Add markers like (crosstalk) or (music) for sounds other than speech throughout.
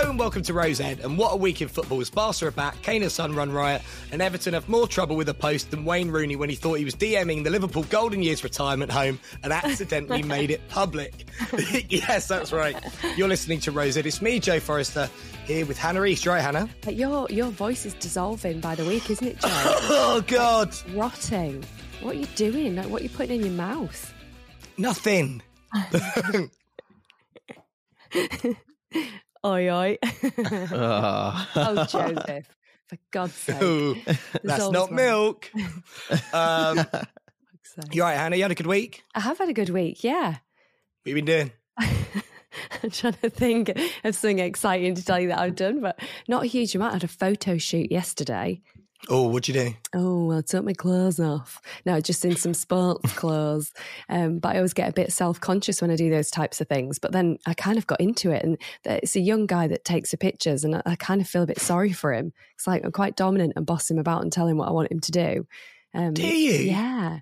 Hello and welcome to Rose Ed. And what a week in football as Barca are back, Kane and Son run riot, and Everton have more trouble with a post than Wayne Rooney when he thought he was DMing the Liverpool Golden Years retirement home and accidentally (laughs) made it public. (laughs) yes, that's right. You're listening to Rose Ed. It's me, Joe Forrester, here with Hannah East. Right, Hannah? But your your voice is dissolving by the week, isn't it, Joe? (laughs) Oh, God. Rotting. What are you doing? Like, what are you putting in your mouth? Nothing. Oi, oi. Ah. (laughs) (laughs) oh, Joseph. For God's sake. Ooh, that's not one. milk. Um, (laughs) you all right, Hannah? You had a good week? I have had a good week, yeah. What you been doing? I'm trying to think of something exciting to tell you that I've done, but not a huge amount. I had a photo shoot yesterday. Oh, what'd you do? Oh, I took my clothes off. No, just in some sports (laughs) clothes. Um, but I always get a bit self conscious when I do those types of things. But then I kind of got into it, and it's a young guy that takes the pictures, and I, I kind of feel a bit sorry for him. It's like I'm quite dominant and boss him about and tell him what I want him to do. Um, Do you? Yeah.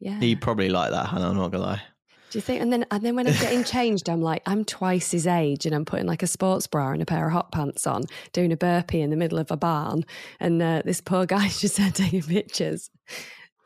Yeah. You probably like that, Hannah. I'm not gonna lie. Do you think? And then, and then when I'm getting (laughs) changed, I'm like, I'm twice his age, and I'm putting like a sports bra and a pair of hot pants on, doing a burpee in the middle of a barn, and uh, this poor guy's (laughs) just there taking pictures.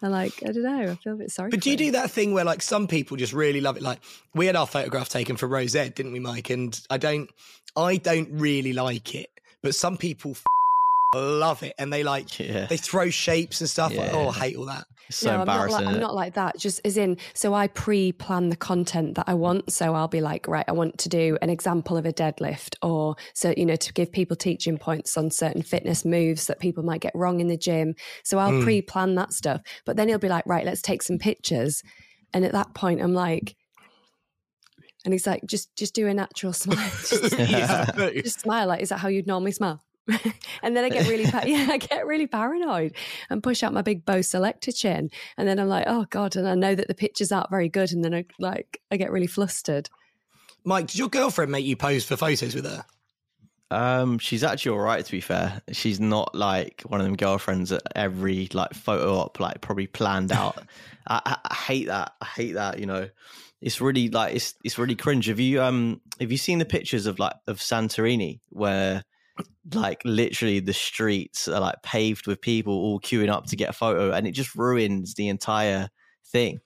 I'm like, I don't know. I feel a bit sorry. But for do you him. do that thing where like some people just really love it? Like we had our photograph taken for Rosette, didn't we, Mike? And I don't, I don't really like it, but some people f- (laughs) love it, and they like Yeah. they throw shapes and stuff. Like, oh, I hate all that. So no, I'm not, like, I'm isn't like that. Just as in, so I pre-plan the content that I want. So I'll be like, right, I want to do an example of a deadlift, or so you know, to give people teaching points on certain fitness moves that people might get wrong in the gym. So I'll pre-plan that stuff. But then he'll be like, right, let's take some pictures. And at that point, I'm like, and he's like, just just do a natural (laughs) smile. Just, (laughs) yeah, just smile. Like, is that how you'd normally smile? (laughs) and then I get really, pa- (laughs) yeah, I get really paranoid and push out my big bow selector chin. And then I'm like, oh god! And I know that the pictures aren't very good. And then I like, I get really flustered. Mike, did your girlfriend make you pose for photos with her? Um, she's actually all right. To be fair, she's not like one of them girlfriends that every like photo op like probably planned out. (laughs) I, I, I hate that. I hate that. You know, it's really like it's it's really cringe. Have you um have you seen the pictures of like of Santorini where like literally the streets are like paved with people all queuing up to get a photo, and it just ruins the entire thing.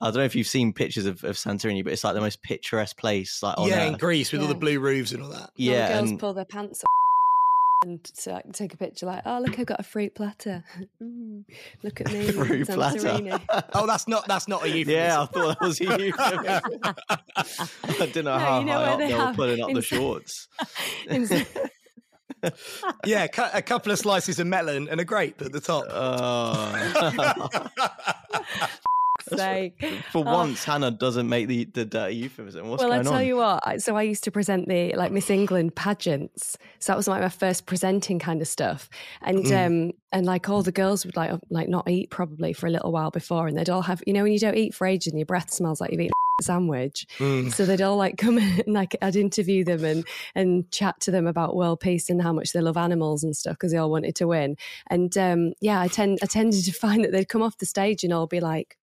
I don't know if you've seen pictures of, of Santorini, but it's like the most picturesque place. Like on yeah, in. Greece with all the blue roofs and all that. And all yeah, the girls and- pull their pants up and so I can take a picture. Like, oh look, I've got a fruit platter. (laughs) Mm, look at (laughs) me, Fruit platter. Santorini. (laughs) Oh, that's not that's not a euphemism. Yeah, I thought that was a you. I didn't know No, how you know high up they they were have pulling up the shorts. In- yeah, a couple of slices of melon and a grape at the top. Oh. (laughs) sake. For Oh. once, Hannah doesn't make the, the dirty euphemism. What's well, I tell on? you what. I- So I used to present the like Miss England pageants. So that was like my first presenting kind of stuff. And Mm. um and like all the girls would like like not eat probably for a little while before, and they'd all have you know when you don't eat for ages and your breath smells like you've eaten a (laughs) sandwich. Mm. So they'd all like (laughs) come in and like I'd interview them and and chat to them about world peace and how much they love animals and stuff because they all wanted to win. And um, yeah, I tend I tended to (laughs) find that they'd come off the stage and all be like,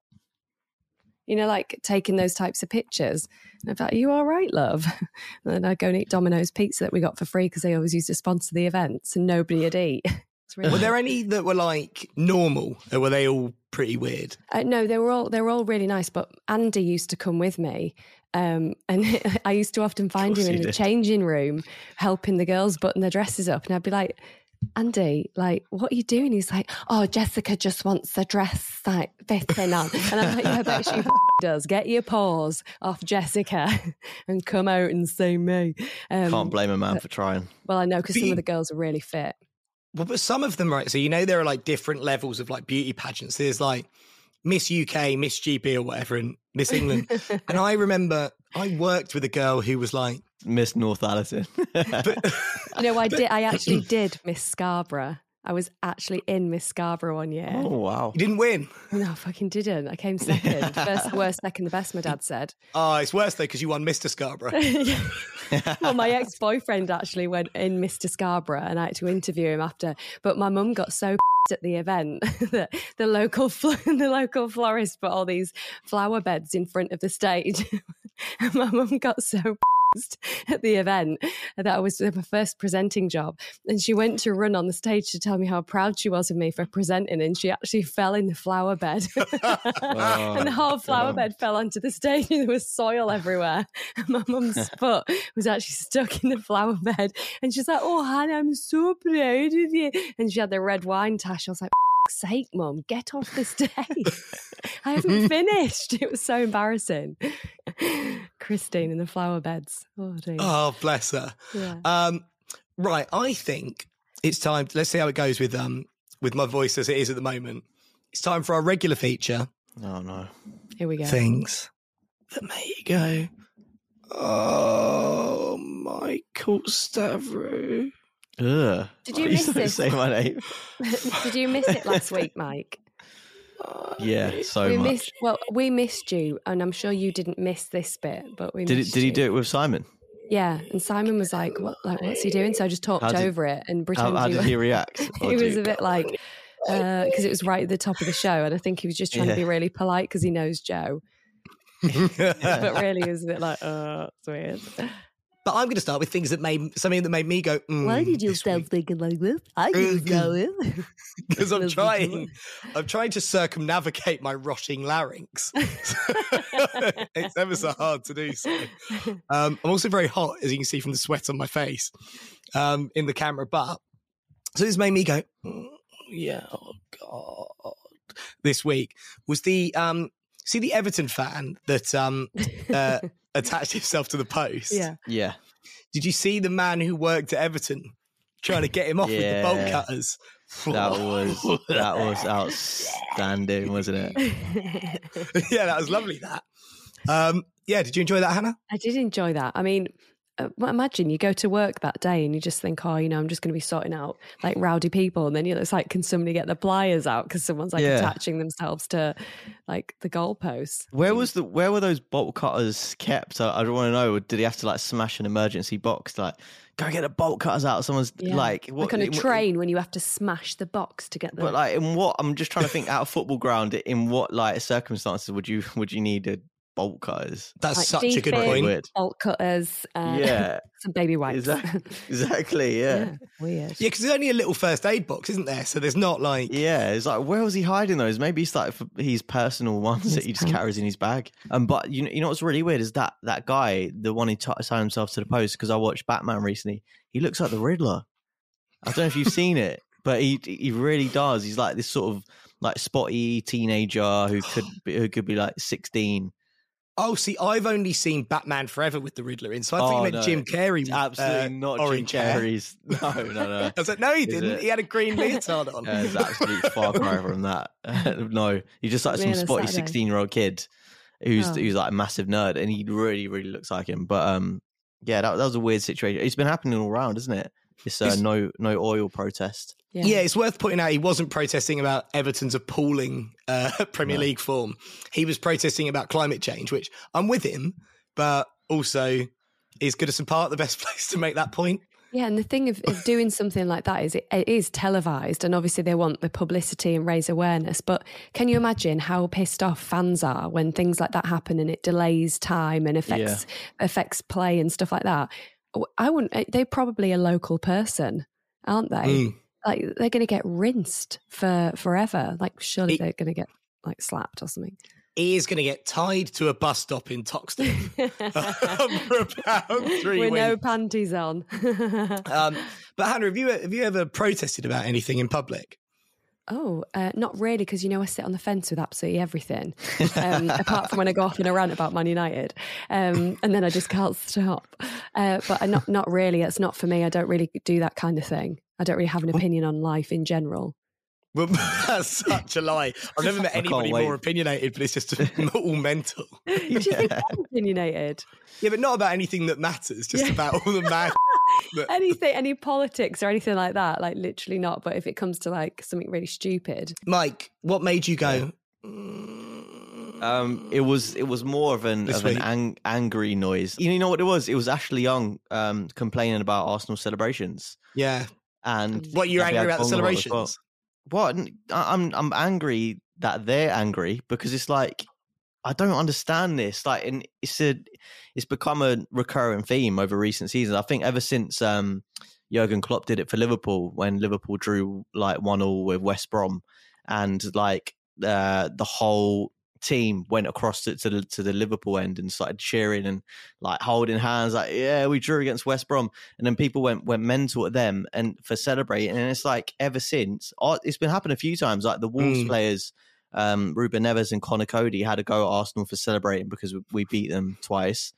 you know, like taking those types of pictures. And like, Are you all right, love? (laughs) And then I'd go and eat Domino's pizza that we got for free because they always used to sponsor the events and nobody would eat. (laughs) Really Were there any that were like normal, or were they all pretty weird? Uh, no, they were all they were all really nice. But Andy used to come with me, um, (laughs) and I used to often find him in the did. changing room helping the girls button their dresses up, and I'd be like. Andy, like, what are you doing? He's like, oh, Jessica just wants a dress like fitting on. And I'm like, yeah, I bet she (laughs) does. Get your paws off Jessica (laughs) and come out and see me. Um, Can't blame a man for trying. Well, I know because some of the girls are really fit. Well, but some of them, right? So you know there are like different levels of like beauty pageants. There's like Miss UK, Miss GB, or whatever, and Miss England. (laughs) and I remember I worked with a girl who was like, Miss Northallerton. (laughs) but, (laughs) You know, I did. I actually did Miss Scarborough. I was actually in Miss Scarborough one year. oh, wow. you didn't win. No, I fucking didn't. I came second. (laughs) First, worst, second, the best. My dad said. Oh, it's worse though because you won Mr. Scarborough. well, my ex-boyfriend actually went in Mr. Scarborough, and I had to interview him after. But my mum got so at the event that the local fl- the local florist put all these flower beds in front of the stage, and my mum got so (laughs) at the event that I was my first presenting job, and she went to run on the stage to tell me how proud she was of me for presenting, and she actually fell in the flower bed, (laughs) oh, and the whole flower bed fell onto the stage, and there was soil everywhere. (laughs) And my mum's foot was actually stuck in the flower bed, and she's like, "Oh, Hannah, I'm so proud of you," and she had the red wine tash. I was like. "F***'s Sake, mom, get off the stage. (laughs) I haven't finished. It was so embarrassing. Christine in the flower beds. Oh, oh, bless her. Yeah. Um, right, I think it's time. Let's see how it goes with um with my voice as it is at the moment. It's time for our regular feature. Oh, no. Here we go. Things that make you go, oh, Michael Stavro. Ugh. Did you (laughs) miss this? Say my name. (laughs) Did you miss it last (laughs) week, Mike? Yeah, so we much. missed. Well, we missed you, and I'm sure you didn't miss this bit, but we Did, it, did he you. do it with Simon? Yeah, and Simon was like, "What? Like, what's he doing?" So I just talked did- over it and How, pretended how you did were- he react? He was you- a bit like uh, because it was right at the top of the show, and I think he was just trying Yeah. to be really polite because he knows Joe, but really he was a bit like, "Oh, it's weird." But I'm going to start with things that made something that made me go. Mm, this week." thinking like this? I didn't go in because I'm trying. I'm trying to circumnavigate my rushing larynx. (laughs) (laughs) it's ever so hard to do so. Um, I'm also very hot, as you can see from the sweat on my face um, in the camera. But so this made me go, "Mm, yeah, oh god. This week was the um, see the Everton fan that um, (laughs) uh, attached himself to the post. Yeah, Yeah. Did you see the man who worked at Everton trying to get him off with the bolt cutters? That (laughs) was that was outstanding, wasn't it? (laughs) yeah, that was lovely. That. Um, yeah, did you enjoy that, Hannah? I did enjoy that. I mean, well, Uh, imagine you go to work that day and you just think, oh, you know, I'm just going to be sorting out like rowdy people, and then you know, it's like, can somebody get the pliers out because someone's like Yeah. attaching themselves to like the goalposts? Where was the where were those bolt cutters kept? I, I don't want to know. Did he have to like smash an emergency box? Like, go get the bolt cutters out. Someone's Yeah. like, like on a what- train when you have to smash the box to get the. But like, in what? I'm just trying to think out of football ground. In what like circumstances would you (laughs) would you need a bolt cutters? That's like such a good defib, point. Weird. bolt cutters, uh, Yeah, (laughs) some baby wipes. exactly. Exactly. (laughs) Yeah. yeah, weird. Yeah, because there's only a little first aid box, isn't there? So there's not like. Yeah, it's like where was he hiding those? Maybe it's like his personal (laughs) ones His that he just pants. carries in his bag. Um, but you know, you know what's really weird is that that guy, the one who t- signed himself to the post, because I watched Batman recently. He looks like the Riddler. I don't know if you've seen it, but he he really does. He's like this sort of like spotty teenager who could be, who could be like sixteen. Oh, see, I've only seen Batman Forever with the Riddler in, so I Oh, thought you meant no. Jim Carrey. With, absolutely uh, not orange Jim hair. Carrey's. (laughs) No, no, no. I was like, no, he Is didn't. it? He had a green (laughs) leotard on. Uh, it's an absolute far cry from that. (laughs) no, he's just like Me some spotty sixteen-year-old kid who's Oh. who's like a massive nerd, and he really, really looks like him. But um, yeah, that, that was a weird situation. It's been happening all around, isn't it? This uh, no no oil protest. Yeah. it's worth pointing out he wasn't protesting about Everton's appalling uh, (laughs) Premier No. League form. He was protesting about climate change, which I'm with him, but also is Goodison Park the best (laughs) place to make that point? Yeah, and the thing of, of doing something like that is it, it is televised, and obviously they want the publicity and raise awareness. But can you imagine how pissed off fans are when things like that happen and it delays time and affects affects play and stuff like that? I wouldn't. eh, They're probably a local person, aren't they? Mm. Like they're going to get rinsed for forever. Like surely It- they're going to get like slapped or something. He is going to get tied to a bus stop in Toxteth (laughs) for about three With weeks. no panties on. (laughs) Um, but Hannah, have you have you ever protested about anything in public? Oh, uh, not really, because you know I sit on the fence with absolutely everything, um, (laughs) apart from when I go off in a rant about Man United, um, and then I just can't stop. Uh, but I not not really. It's not for me. I don't really do that kind of thing. I don't really have an opinion on life in general. Well, (laughs) that's such a lie. I've never met I can't anybody wait. more opinionated, but it's just (laughs) all mental. Do you think I'm opinionated? Yeah, but not about anything that matters, just Yeah. about all the mad. That- (laughs) Anything, any politics or anything like that? Like literally not. But if it comes to like something really stupid, Mike, what made you go? Um, it was it was more of an This of an ang- angry noise. You know what it was? It was Ashley Young um, complaining about Arsenal celebrations, Yeah. and What you're Gabby angry about the Agbonlahor as well. celebrations? What? I'm I'm angry that they're angry because it's like I don't understand this. Like, and it's a it's become a recurring theme over recent seasons. I think ever since um, Jurgen Klopp did it for Liverpool when Liverpool drew like one all with West Brom, and like uh, the whole team went across to, to the to the Liverpool end and started cheering and like holding hands, like yeah, we drew against West Brom, and then people went went mental at them and for celebrating, and it's like ever since uh, it's been happening a few times. Like the Wolves Mm. players, um, Ruben Neves and Conor Coady had to go at Arsenal for celebrating because we- we beat them twice.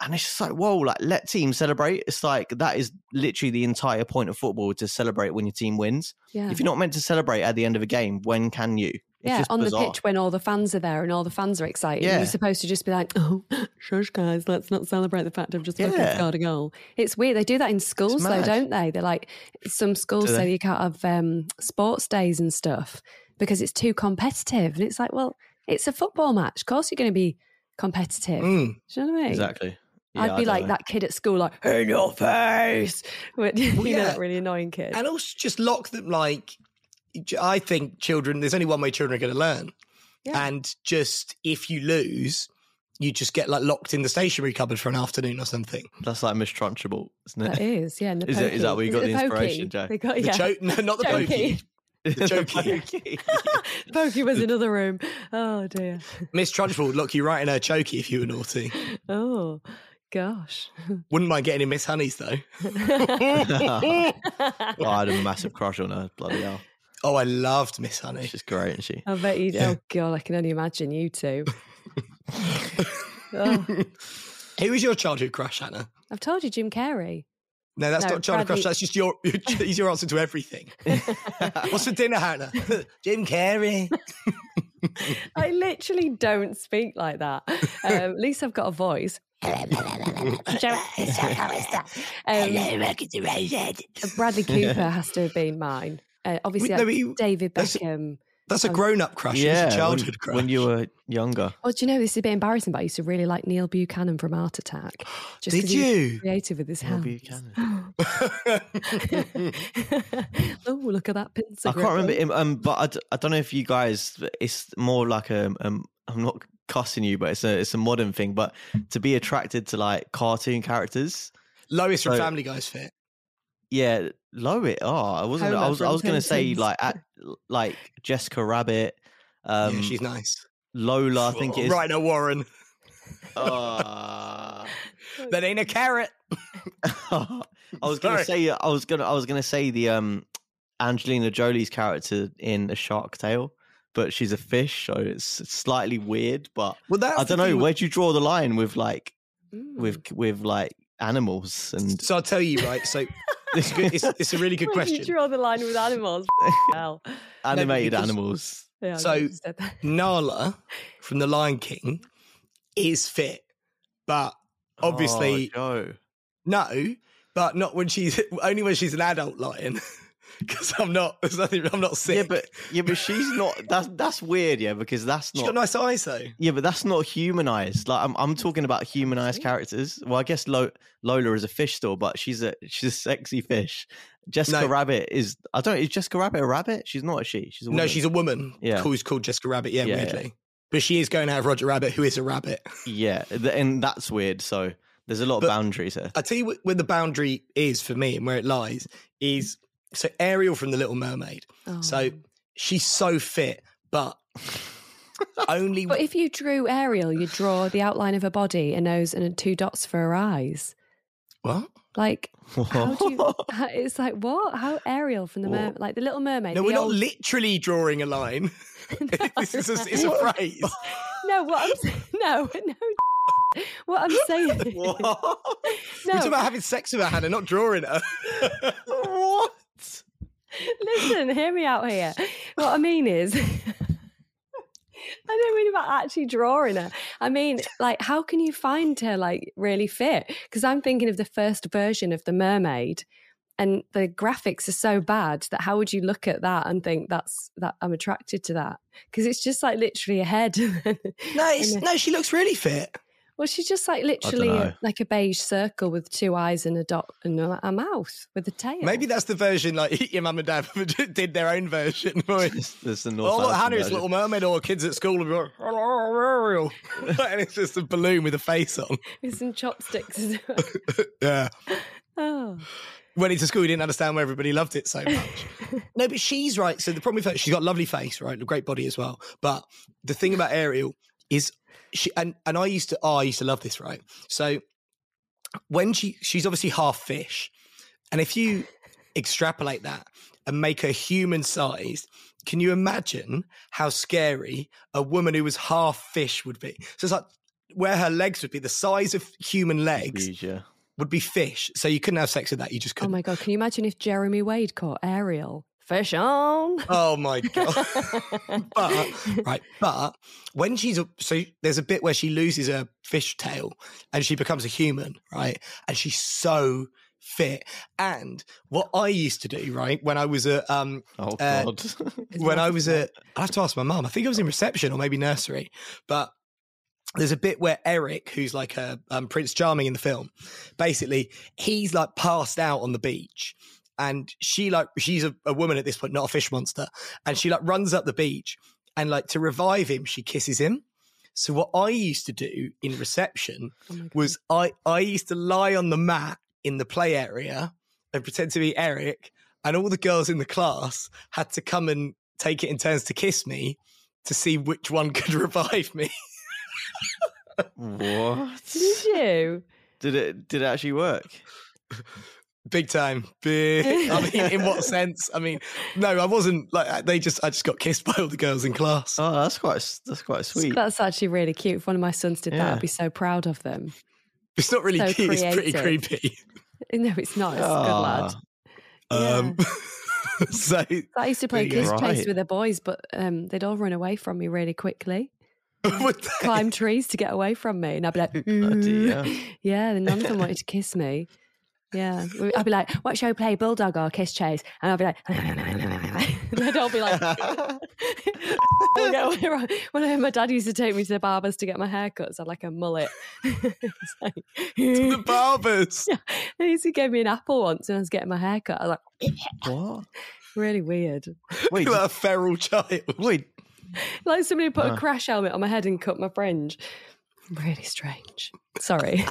And it's just like, whoa, like let teams celebrate. It's like that is literally the entire point of football to celebrate when your team wins. yeah. If you're not meant to celebrate at the end of a game, when can you? Yeah, on bizarre. the pitch when all the fans are there and all the fans are excited. Yeah. You're supposed to just be like, (laughs) oh, shush, guys, let's not celebrate the fact I've just fucking Yeah. scored a goal. It's weird. They do that in schools, though, don't they? They're like, some schools Do say they? you can't have um, sports days and stuff because it's too competitive. And it's like, well, it's a football match. Of course, you're going to be competitive. Mm. Do you know what I mean? Exactly. Yeah, I'd be like know. that kid at school, like, in your face. (laughs) But, you know, yeah. that really annoying kid. And also just lock them like I think children there's only one way children are going to learn. Yeah. And just if you lose, you just get like locked in the stationery cupboard for an afternoon or something. That's like Miss Trunchbull, isn't That it? is, yeah. And the Is it- is that where you Is got it the inspiration, Joe? They got, The yeah. cho- (laughs) no, not the pokey. (laughs) The jokey. Jokey. (laughs) Pokey was another room. Oh dear. Miss Trunchbull would lock you right in her chokey if you were naughty. Oh gosh. Wouldn't mind getting in Miss Honey's though. oh, I had a massive crush on her. Bloody hell. Oh, I loved Miss Honey. She's great, isn't she? I bet you. Oh god, I can only imagine you two. (laughs) Oh, Who was your childhood crush, Hannah? I've told you, Jim Carrey. No, that's No, not childhood Bradley- crush. That's just your. (laughs) He's your answer to everything. (laughs) What's for dinner, Hannah? Jim Carrey. I literally don't speak like that. Um, at least I've got a voice. um, Bradley Cooper has to have been mine. Uh, obviously, Wait, I- no, but David that's- Beckham. That's a Oh. grown-up crush. Yeah, yeah, it's a childhood when, crush. when you were younger. Oh, do you know this is a bit embarrassing? But I used to really like Neil Buchanan from Art Attack. (gasps) Just Did 'cause he was you? creative with his Neil hands. (laughs) oh, look at that pincer. I can't remember him, um, but I, d- I don't know if you guys. It's more like a. Um, I'm not cussing you, but it's a it's a modern thing. But to be attracted to like cartoon characters, Lois from So- Family Guy's fit. Yeah, Low it. Oh, I wasn't. I was. I was going to say like at, like Jessica Rabbit, um, yeah, she's nice. Lola. I think it is. Rhino Warren. (laughs) Ah. (laughs) That ain't a carrot. (laughs) I was gonna say I was gonna I was gonna say the um Angelina Jolie's character in A Shark Tale but she's a fish, so it's slightly weird. But Well, I don't know with- where do you draw the line with like Mm. with with like animals and So I'll tell you, right? So it's, good, it's, it's a really good Where do you question. draw the line with animals? (laughs) Hell. animated because- animals. Yeah, So- just said that. Nala from The Lion King is fit, but oh, obviously oh, Joe. no, but not when she's only when she's an adult lion. (laughs) (laughs) Because I'm not, there's nothing, I'm not sick. Yeah, but yeah, but she's not. That's that's weird. Yeah, because that's she's not. got nice eyes though. Yeah, but that's not humanized. Like I'm, I'm talking about humanized characters. Well, I guess Lo- Lola is a fish still, but she's a she's a sexy fish. Jessica No. Rabbit is. I don't. Is Jessica Rabbit a rabbit? She's not a she. She's a No, she's a woman. Yeah. who's called Jessica Rabbit. Yeah, Yeah, yeah. weirdly, but she is going out of Roger Rabbit, who is a rabbit. yeah, and that's weird. So there's a lot of boundaries here. I tell you where the boundary is for me and where it lies is so Ariel from The Little Mermaid. Oh. So Oh. she's so fit, but (laughs) only But if you drew Ariel, you'd draw the outline of her body, a nose, and two dots for her eyes. what? Like, how do you? (laughs) It's like what? How Ariel from the mer- like the Little Mermaid? No, we're not literally drawing a line. (laughs) this is a, it's a phrase. no, what I'm saying, no, no. What I'm saying, what? We're talking no. about having sex with her, Hannah, not drawing her. what? Listen, hear me out here. What I mean is, (laughs) I don't mean about actually drawing her. I mean, like, how can you find her like really fit? Because I'm thinking of the first version of the mermaid, and the graphics are so bad that how would you look at that and think that's that I'm attracted to that? Because it's just like literally a head. (laughs) No, it's, no, she looks really fit. Well, she's just like literally uh, like a beige circle with two eyes and a dot and a, a mouth with a tail. Maybe that's the version like (laughs) your mum and dad (laughs) did their own version. (laughs) There's the North Oh, look, American Hannah, it's version. Little Mermaid, or kids at school will be like, "Hello, Ariel," and it's just a balloon with a face on. with some chopsticks. as well. Yeah. oh. Went into school, he didn't understand why everybody loved it so much. no, but she's right. So the problem with her, she's got a lovely face, right? A great body as well. But the thing about Ariel is she and and I used to oh, I used to love this, right? So when she she's obviously half fish, and if you extrapolate that and make her human sized, can you imagine how scary a woman who was half fish would be? So it's like where her legs would be the size of human legs Huge, yeah. would be fish. So you couldn't have sex with that. You just Oh couldn't. Oh my god! Can you imagine if Jeremy Wade caught Ariel? Fish on. Oh my god! (laughs) but right, but when she's a, so there's a bit where she loses her fish tail and she becomes a human, right? And she's so fit. And what I used to do, right, when I was a um Oh Uh, when I was a I have to ask my mum. I think I was in reception or maybe nursery, but there's a bit where Eric, who's like a um, Prince Charming in the film, basically he's like passed out on the beach, and she like she's a, a woman at this point, not a fish monster, and she like runs up the beach, and like to revive him, she kisses him. So what I used to do in reception Oh was I I used to lie on the mat in the play area and pretend to be Eric, and all the girls in the class had to come and take it in turns to kiss me to see which one (laughs) could revive me. what? Did you? Did it? Did it actually work? (laughs) Big time, big. I mean, in what (laughs) sense? I mean, no, I wasn't like they just. I just got kissed (laughs) by all the girls in class. Oh, that's quite. That's quite sweet. That's actually really cute. If one of my sons did that, I'd be so proud of them. It's not really so cute. It's pretty creepy. (laughs) No, it's not. It's a good lad. Ah, Um, so I used to play kiss go. chase with the boys, but um, they'd all run away from me really quickly. Climb trees to get away from me, and I'd be like, Oh, "Yeah." And none of them wanted to kiss me. Yeah, I'd be like, "What show play, bulldog or kiss chase?" And I'd be like, and (laughs) they'd all be like, I'll get away when I, my dad used to take me to the barbers to get my hair cut, so I had like a mullet. (laughs) It's like- the (laughs) barbers. Yeah. He used to give me an apple once when I was getting my hair cut. I was like, what? really weird. Wait, Look at that feral child. wait. Like somebody put Ah. a crash helmet on my head and cut my fringe. Really strange. Sorry.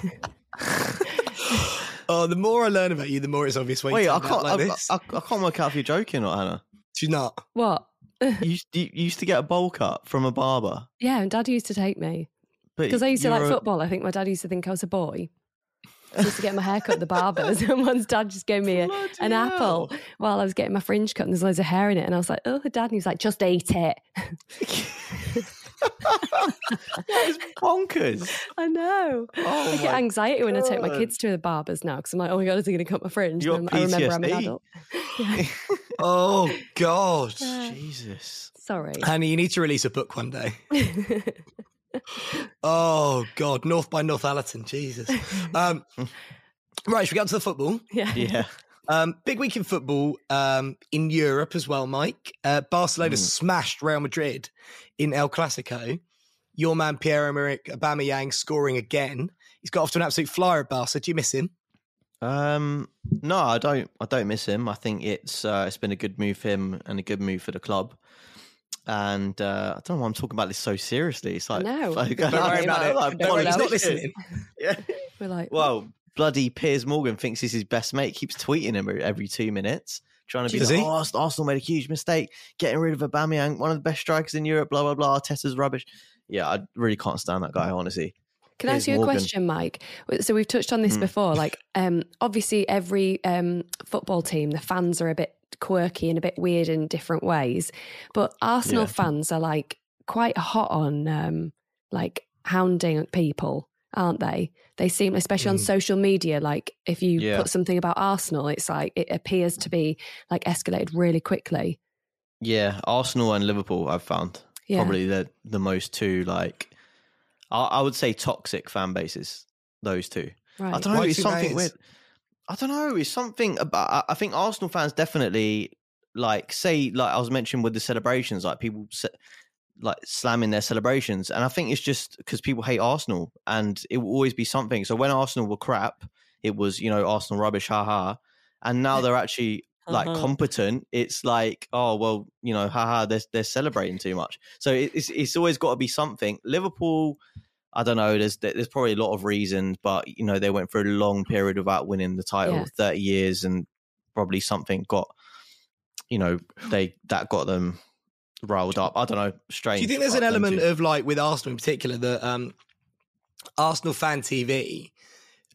Oh, the more I learn about you, the more it's obvious Wait, you I can't. like I, this. I, I can't work out if you're joking or not, Hannah. She's not. what? (laughs) You used, you used to get a bowl cut from a barber, Yeah, and dad used to take me because I used to like a- football. I think my dad used to think I was a boy. I used to get my hair cut at the barbers, (laughs) and once Dad just gave me a, an apple while I was getting my fringe cut, and there's loads of hair in it, and I was like, "Oh, Dad," and he was like, "Just eat it." (laughs) That is bonkers. I know. Oh I get my anxiety when I take my kids to the barbers now because I'm like, "Oh my god, is he going to cut my fringe?" You And got I remember I'm an PTSD. adult. (laughs) (laughs) Oh God, Jesus. Sorry. Honey, you need to release a book one day. (laughs) Oh God, North by Northallerton, Jesus. Um, right, should we get on to the football? yeah. Yeah. Um, big week in football um, in Europe as well, Mike. Uh, Barcelona smashed Real Madrid in El Clasico. Your man Pierre-Emerick Aubameyang scoring again. He's got off to an absolute flyer at Barca. Do you miss him? Um, no, I don't. I don't miss him. I think it's uh, it's been a good move for him and a good move for the club. And uh, I don't know why I'm talking about this so seriously. It's like, know. (laughs) like- Don't (laughs) Don't worry worry about it. about it. Don't worry, he's not listening. (laughs) Yeah. We're like, Well, bloody Piers Morgan thinks he's his best mate. Keeps tweeting him every two minutes, trying to be Does like, "Oh, Arsenal made a huge mistake getting rid of Aubameyang, one of the best strikers in Europe." Blah blah blah. Tessa's rubbish. Yeah, I really can't stand that guy. Honestly, Can I ask you a Morgan. question, Mike? So we've touched on this before. (laughs) Like, um, obviously, every um, football team, the fans are a bit quirky and a bit weird in different ways. But Arsenal Yeah. fans are like quite hot on um, like hounding people, aren't they? They seem, especially on mm. social media, like if you Yeah. put something about Arsenal, it's like it appears to be like escalated really quickly. yeah, Arsenal and Liverpool, I've found Yeah. probably the the most two like I, I would say toxic fan bases. Those two. Right. I don't know. Why It's something days? weird. I don't know. It's something about. I- I think Arsenal fans definitely like say like I was mentioning with the celebrations, like people se- like slamming their celebrations, and I think it's just because people hate Arsenal, and it will always be something. So when Arsenal were crap, it was you know Arsenal rubbish, haha, and now (laughs) they're actually like Uh-huh. competent. It's like oh well, you know, haha, they're they're celebrating too much. So it's it's always got to be something. Liverpool. I don't know. There's there's probably a lot of reasons, but you know they went for a long period without winning the title, Yeah. thirty years, and probably something got, you know, they that got them riled up. I don't know. Strange. Do you think there's an element of like with Arsenal in particular that um, Arsenal fan TV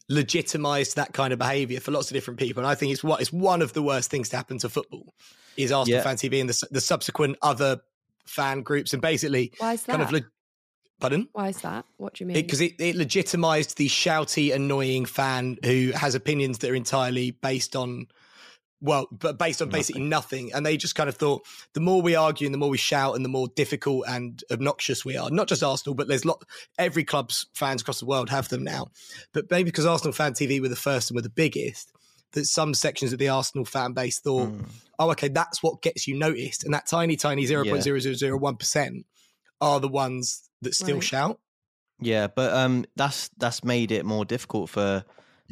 legitimized that kind of behavior for lots of different people? And I think it's what it's one of the worst things to happen to football is Arsenal Yeah. fan TV and the, the subsequent other fan groups and basically Why is that? kind of that? le- pardon Why is that? What do you mean? because it, it, legitimized the shouty, annoying fan who has opinions that are entirely based on, well, but based on basically nothing. And they just kind of thought the more we argue and the more we shout and the more difficult and obnoxious we are. Not just Arsenal, but there's lot. Every club's fans across the world have them now. But maybe because Arsenal fan TV were the first and were the biggest. That some sections of the Arsenal fan base thought, oh, okay, that's what gets you noticed, and that tiny, tiny zero point zero zero zero one percent are the ones that still Right. shout. Yeah, but um, that's that's made it more difficult for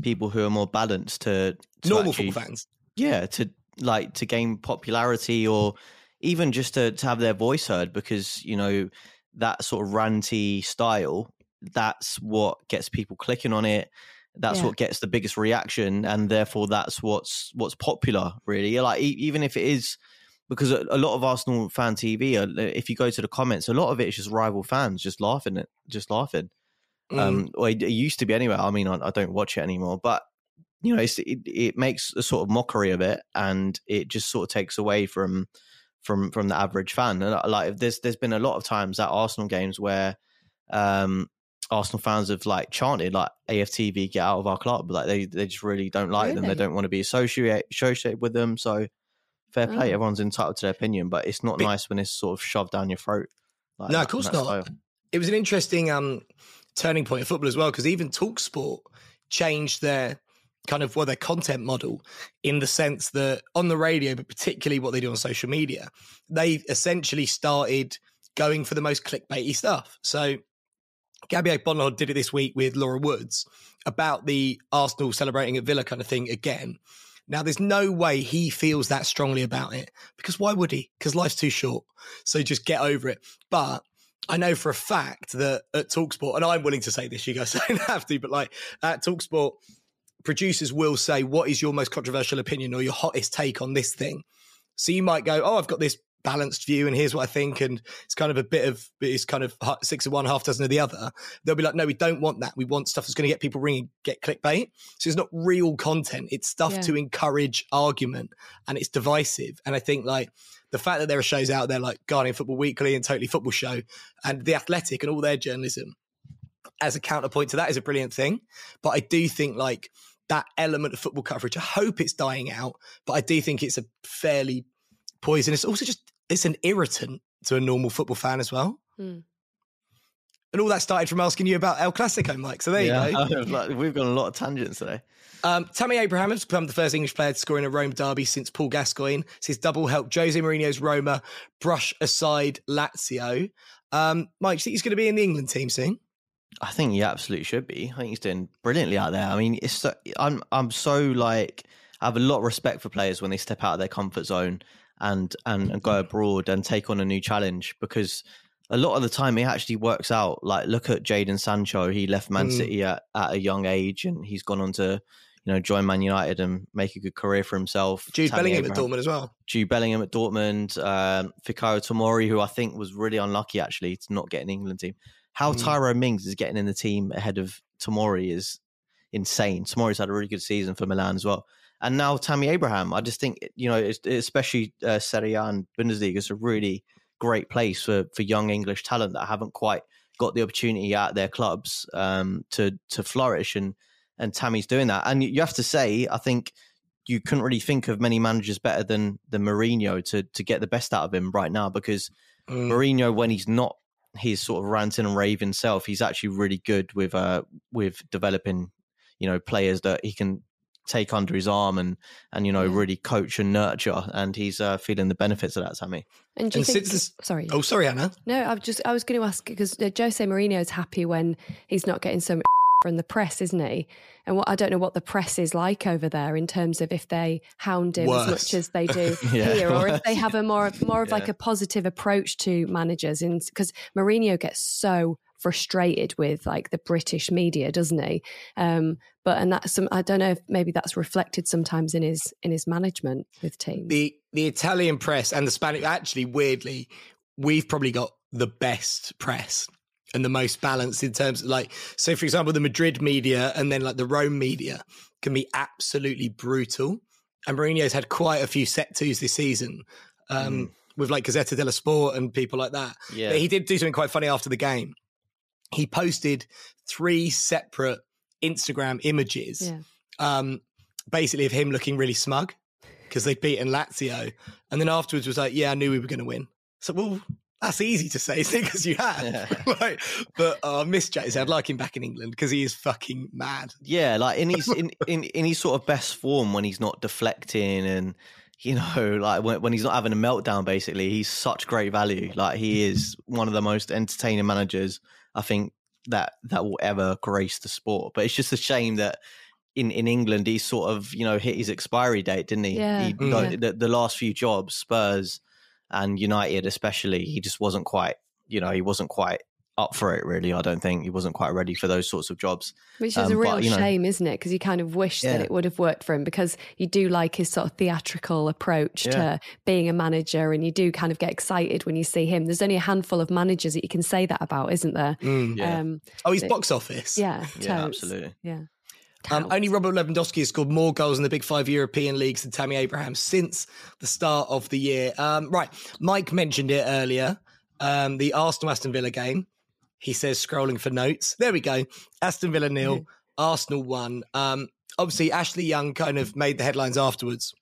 people who are more balanced to, to Normal actually- football fans. Yeah to like to gain popularity or even just to, to have their voice heard because you know that sort of ranty style that's what gets people clicking on it that's Yeah. what gets the biggest reaction and therefore that's what's what's popular really like e- even if it is because a, a lot of Arsenal fan TV, uh, if you go to the comments, a lot of it is just rival fans just laughing at, just laughing. Mm. Um, or it, it used to be anyway. I mean, I, I don't watch it anymore, but you know, it's, it it makes a sort of mockery of it, and it just sort of takes away from from from the average fan. And uh, like, there's there's been a lot of times at Arsenal games where um Arsenal fans have like chanted like AFTV get out of our club, like they they just really don't like them. They don't want to be associated associated with them. So fair play, Oh. everyone's entitled to their opinion, but it's not But- nice when it's sort of shoved down your throat. Like No, that- of course not. style. it was an interesting um, turning point in football as well because even Talksport changed their kind of well their content model in the sense that on the radio, but particularly what they do on social media, they essentially started going for the most clickbaity stuff. So Gabby Agbonlahor did it this week with Laura Woods about the Arsenal celebrating at Villa kind of thing again. Now, there's no way he feels that strongly about it because why would he? Because life's too short. So just get over it. But I know for a fact that at Talksport, and I'm willing to say this, you guys (laughs) don't have to, but like at Talksport, producers will say, What is your most controversial opinion or your hottest take on this thing? So you might go, Oh, I've got this balanced view and here's what I think and it's kind of a bit of it's kind of six of one half dozen of the other. They'll be like no we don't want that. We want stuff that's going to get people ringing get clickbait. So it's not real content. It's stuff yeah. to encourage argument and it's divisive. And I think like the fact that there are shows out there like Guardian Football Weekly and Totally Football Show and The Athletic and all their journalism as a counterpoint to that is a brilliant thing. But I do think like that element of football coverage I hope it's dying out but I do think it's a fairly poisonous also just it's an irritant to a normal football fan as well. Mm. And all that started from asking you about El Clasico, Mike. So there yeah, you go. (laughs) We've got a lot of tangents today. Um, Tammy Abraham has become the first English player to score in a Rome derby since Paul Gascoigne. his double helped Jose Mourinho's Roma brush aside Lazio. Um, Mike, do you think he's going to be in the England team soon? I think he absolutely should be. I think he's doing brilliantly out there. I mean, it's so, I'm I'm so like I have a lot of respect for players when they step out of their comfort zone and and, and go abroad and take on a new challenge because a lot of the time it actually works out. Like look at Jadon Sancho, he left Man mm. City at, at a young age and he's gone on to you know join Man United and make a good career for himself. Jude Tammy Bellingham Abraham, at Dortmund as well. Jude Bellingham at Dortmund, um, Fikayo Tomori, who I think was really unlucky actually to not get an England team. How mm. Tyrone Mings is getting in the team ahead of Tomori is insane. Tomori's had a really good season for Milan as well and now Tammy Abraham. I just think you know, especially uh, Serie A and Bundesliga is a really great place for for young English talent that haven't quite got the opportunity at their clubs um, to to flourish, and and Tammy's doing that. And you have to say, I think you couldn't really think of many managers better than than Mourinho to to get the best out of him right now because mm. Mourinho, when he's not his sort of ranting and raving self, he's actually really good with uh with developing you know players that he can take under his arm and and you know yeah. really coach and nurture and he's uh, feeling the benefits of that Sammy. And do you and think this, sorry oh sorry Anna. No I was just I was going to ask because uh, Jose Mourinho is happy when he's not getting so much from the press isn't he and what I don't know what the press is like over there in terms of if they hound him Worse. as much as they do (laughs) yeah. here or if they have a more more of yeah. like a positive approach to managers in because Mourinho gets so frustrated with like the British media, doesn't he? Um, but and that's some I don't know if maybe that's reflected sometimes in his in his management with teams. The the Italian press and the Spanish actually weirdly, we've probably got the best press and the most balanced in terms of like so for example the Madrid media and then like the Rome media can be absolutely brutal. And Mourinho's had quite a few set twos this season. Um, mm. With like Gazzetta dello Sport and people like that. Yeah. But he did do something quite funny after the game he posted three separate Instagram images, yeah. um, basically of him looking really smug because they'd beaten Lazio, and then afterwards was like, "Yeah, I knew we were going to win." So, well, that's easy to say, because you have. Yeah. (laughs) like, but uh, I miss Jay. I'd like him back in England because he is fucking mad. Yeah, like in his in, (laughs) in in his sort of best form when he's not deflecting and you know, (laughs) like when, when he's not having a meltdown, basically, he's such great value. Like he is one of the most entertaining managers I think that that will ever grace the sport. But it's just a shame that in, in England he sort of you know hit his expiry date, didn't he? Yeah. he mm. the, the last few jobs, Spurs and United especially, he just wasn't quite you know he wasn't quite up for it really i don't think. He wasn't quite ready for those sorts of jobs. Which is um, a real but, shame know, isn't it? Because you kind of wish yeah. that it would have worked for him because you do like his sort of theatrical approach yeah. to being a manager and you do kind of get excited when you see him. There's only a handful of managers that you can say that about isn't there? Mm, yeah. Um, oh he's box office. Yeah yeah absolutely. Yeah um, only Robert Lewandowski has scored more goals in the big five European leagues than Tammy Abraham since the start of the year. Um, right, Mike mentioned it earlier. Um, the Arsenal Aston Villa game. He says, scrolling for notes. There we go. Aston Villa nil. Arsenal one. Um, obviously, Ashley Young kind of made the headlines afterwards,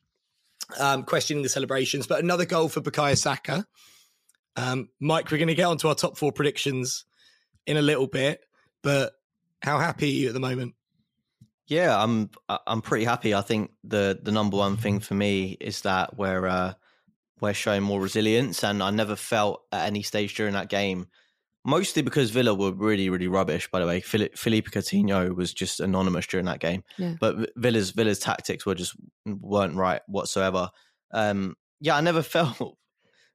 um, questioning the celebrations. But another goal for Bukayo Saka. Um, Mike, we're going to get onto our top four predictions in a little bit. But how happy are you at the moment? Yeah, I'm. I'm pretty happy. I think the the number one thing for me is that we're uh, we're showing more resilience, and I never felt at any stage during that game Mostly because Villa were really, really rubbish. By the way, Philippe Coutinho was just anonymous during that game. Yeah. But Villa's Villa's tactics were just weren't right whatsoever. Um, yeah, I never (laughs) felt.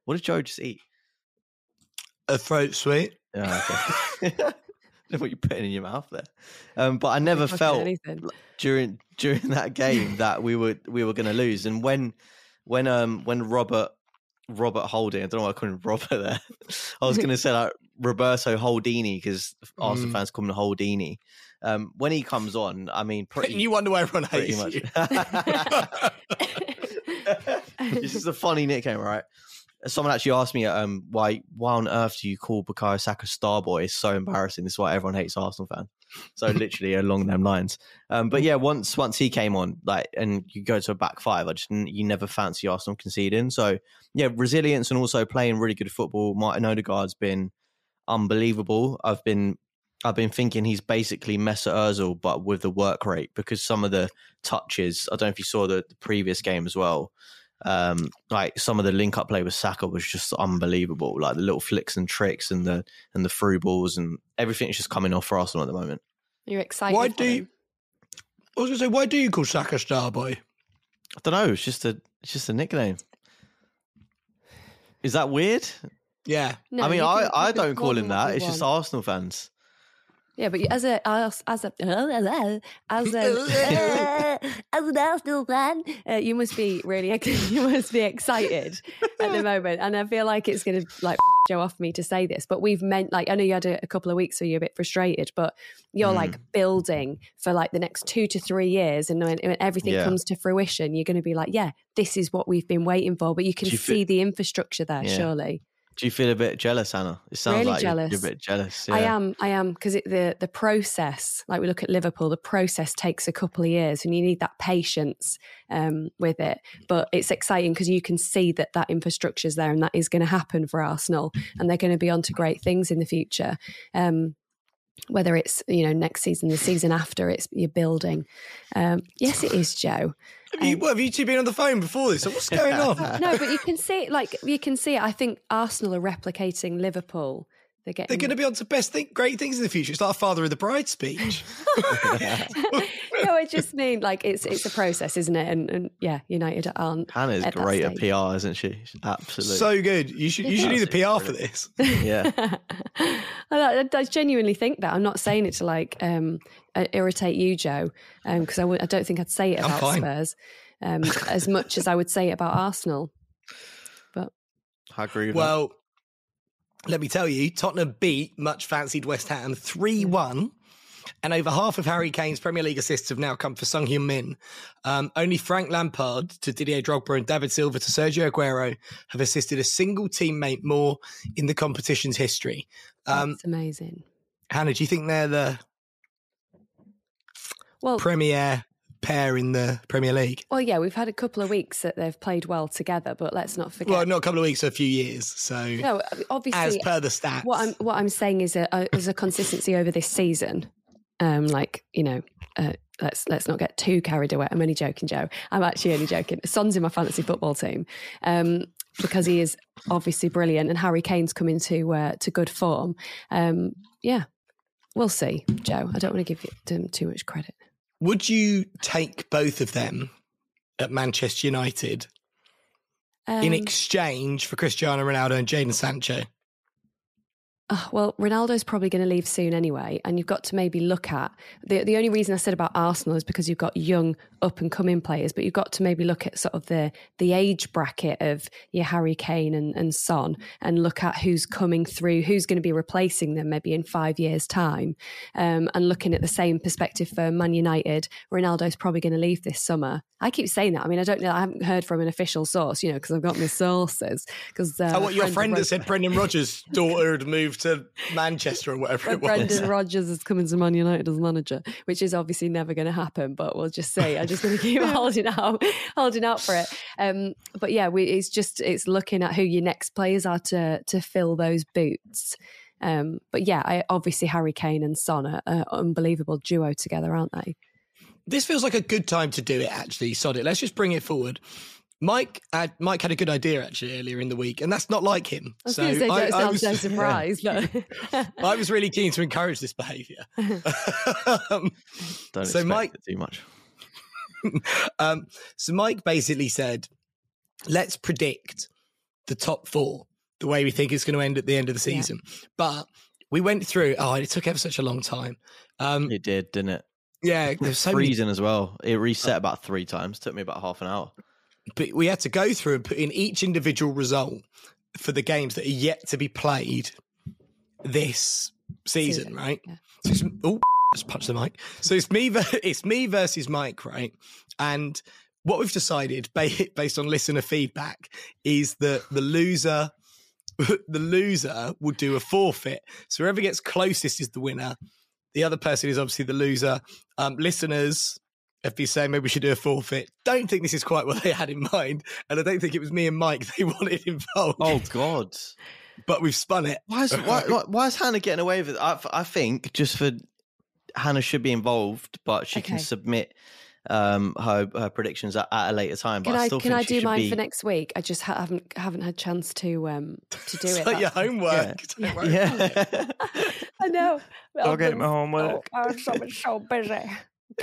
What did Joe just eat? A throat sweet. Yeah, okay. (laughs) (laughs) (laughs) what you're putting in your mouth there. Um, but I never felt during during that game that we were we were going to lose. And when when um when Robert Robert Holding. I don't know why I called him Robert there. (laughs) I was going to say like Roberto Holdini because Arsenal Mm. fans call him Holdini. Um, when he comes on, I mean, pretty, (laughs) you wonder why everyone pretty hates much. you. this is a funny nickname, right? Someone actually asked me, um, why why on earth do you call Bukayo Saka Starboy? It's so embarrassing. This is why everyone hates Arsenal fan. So (laughs) literally along them lines. Um, but yeah, once once he came on, like, and you go to a back five, I just you never fancy Arsenal conceding. So yeah, resilience and also playing really good football. Martin Odegaard's been unbelievable. I've been I've been thinking he's basically Mesut Ozil, but with the work rate because some of the touches. I don't know if you saw the, the previous game as well. Um, like some of the link up play with Saka was just unbelievable. Like the little flicks and tricks and the and the through balls and everything's just coming off for Arsenal at the moment. You're excited. why do you. I was going to say, why do you call Saka Starboy? I don't know. It's just a it's just a nickname. Is that weird? Yeah. No, I mean, I, I don't call him him that. you It's just. Arsenal fans. Yeah, but as a as as a (laughs) as a (laughs) as an Arsenal fan, uh, you must be really (laughs) you must be excited at the moment, and I feel like it's going to like show off me to say this, but we've meant like I know you had a, a couple of weeks where you're a bit frustrated, but you're like Mm. building for like the next two to three years, and when, when everything Yeah. comes to fruition, you're going to be like, yeah, this is what we've been waiting for. But you can you see feel- the infrastructure there, Yeah. surely. Do you feel a bit jealous, Anna? It sounds Really like you're- You're, a bit jealous. I am, I am, because the the process, like we look at Liverpool, the process takes a couple of years, and you need that patience um, with it. But it's exciting because you can see that that infrastructure is there, and that is going to happen for Arsenal, and they're going to be on to great things in the future. Um, whether it's you know next season, the season after, it's you're building. Um, yes, it is, Joe. Have you, Um, what, have you two been on the phone before this? What's going on? (laughs) No, but you can see, like you can see. I think Arsenal are replicating Liverpool. They're getting. They're going to be on to best thing, great things in the future. It's like a father of the bride speech. (laughs) no, I just mean like it's it's a process, isn't it? And, and yeah, United aren't. Hannah's at great at. PR, isn't she? She's Absolutely. so good. You should you should do the PR for this. (laughs) yeah. I, I, I genuinely think that. I'm not saying it to like um, uh, irritate you, Joe, because I w- I don't think I'd say it about. Spurs um, (laughs) as much as I would say it about Arsenal. But I agree with that. Let me tell you, Tottenham beat much fancied West Ham 3 1. And over half of Harry Kane's Premier League assists have now come for Son Heung-min. Um, only Frank Lampard to Didier Drogba and David Silva to Sergio Aguero have assisted a single teammate more in the competition's history. Um, that's amazing. Hannah, do you think they're the Well, premier pair in the Premier League? well, yeah, we've had a couple of weeks that they've played well together, but let's not forget. Well, not a couple of weeks, a few years. So, no, obviously, as per the stats. what I'm what I'm saying is a, a is a consistency over this season. Um, like you know, uh, let's let's not get too carried away. I'm only joking, Joe. I'm actually only joking. Son's in my fantasy football team um, because he is obviously brilliant, and Harry Kane's come into uh, to good form. Um, yeah, we'll see, Joe. I don't want to give them too much credit. Would you take both of them at Manchester United Um, in exchange for Cristiano Ronaldo and Jadon Sancho? Oh, well, Ronaldo's probably going to leave soon anyway, and you've got to maybe look at the the only reason I said about Arsenal is because you've got young up and coming players, but you've got to maybe look at sort of the the age bracket of your Harry Kane and, and Son, and look at who's coming through, who's going to be replacing them maybe in five years' time, um, and looking at the same perspective for Man United, Ronaldo's probably going to leave this summer. I keep saying that. I mean, I don't know. I haven't heard from an official source, you know, because I've got my sources. Because uh, oh, what your friend that said Brendan Rodgers' daughter had moved to Manchester or whatever it was. Brendan (laughs) Rodgers is coming to Man United as manager, which is obviously never going to happen. But we'll just say I'm just going to keep (laughs) (laughs) holding out, holding out for it. Um, but yeah, we, it's just it's looking at who your next players are to to fill those boots. Um, but yeah, I, obviously Harry Kane and Son are an unbelievable duo together, aren't they? This feels like a good time to do it. Actually, sod it. Let's just bring it forward. Mike, had, Mike had a good idea actually earlier in the week, and that's not like him. I was so going to say, I, don't I sound was, so (laughs) surprised. but- (laughs) I was really keen to encourage this behaviour. (laughs) um, Don't so expect Mike- it too much. um, so Mike basically said, "Let's predict the top four the way we think it's going to end at the end of the Yeah. season." But we went through. Oh, it took ever such a long time. Um, It did, didn't it? yeah, there's so many. Freezing as well. It reset about three times. Took me about half an hour. But we had to go through and put in each individual result for the games that are yet to be played this season, Season, right? yeah. So it's, oh, just punch the mic. So it's me, (laughs) it's me versus Mike, right? And what we've decided, ba- (laughs) based on listener feedback, is that the loser, (laughs) the loser will do a forfeit. So whoever gets closest is the winner. The other person is obviously the loser. Um, listeners have been saying maybe we should do a forfeit. Don't think this is quite what they had in mind, and I don't think it was me and Mike (laughs) they wanted involved. Oh God. but we've spun it. Why is why, (laughs) why- why is Hannah getting away with it? I, I think just for Hannah should be involved, but she can submit um her her predictions at, at a later time. But Can I I still can think I do mine be, for next week? I just ha- haven't haven't had chance to um to do (laughs) It's it. like your That's- homework. Don't worry. Yeah. I know. Go get my homework. I'm so, so busy.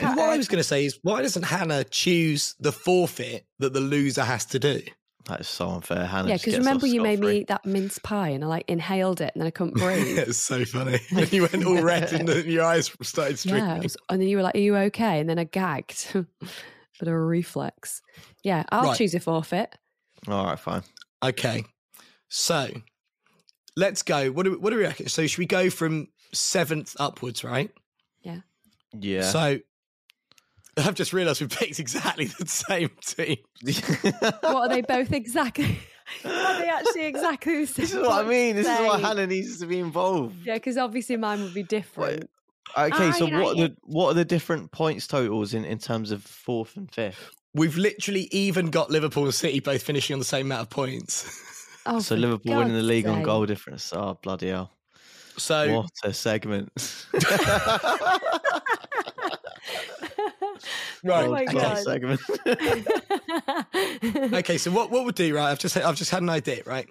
And what I was going to say is, why doesn't Hannah choose the forfeit that the loser has to do? that is so unfair. Hannah. Yeah, because remember you made me eat that mince pie and I like inhaled it and then I couldn't (laughs) breathe. it's so funny. (laughs) you went all red and (laughs) then your eyes started streaming. yeah, was- and then you were like, "Are you okay?" And then I gagged, but a reflex. Yeah, I'll Right. choose a forfeit. All right, fine. Okay, so let's go. What do we, what do we reckon? So should we go from seventh upwards, right? Yeah. Yeah. So I've just realised we picked exactly the same team. (laughs) What are they both exactly? are they actually exactly the same? this is what I mean. This is why Same. Hannah needs to be involved. Yeah, because obviously mine would be different. Okay, so you know, what are the what are the different points totals in, in terms of fourth and fifth? We've literally even got Liverpool and City both finishing on the same amount of points. Oh, so for Liverpool winning the God's league on goal difference. Oh bloody hell! So What a segment! (laughs) (laughs) right, Oh my What God. segment. okay, so what what we'll do, right? I've just I've just had an idea, right?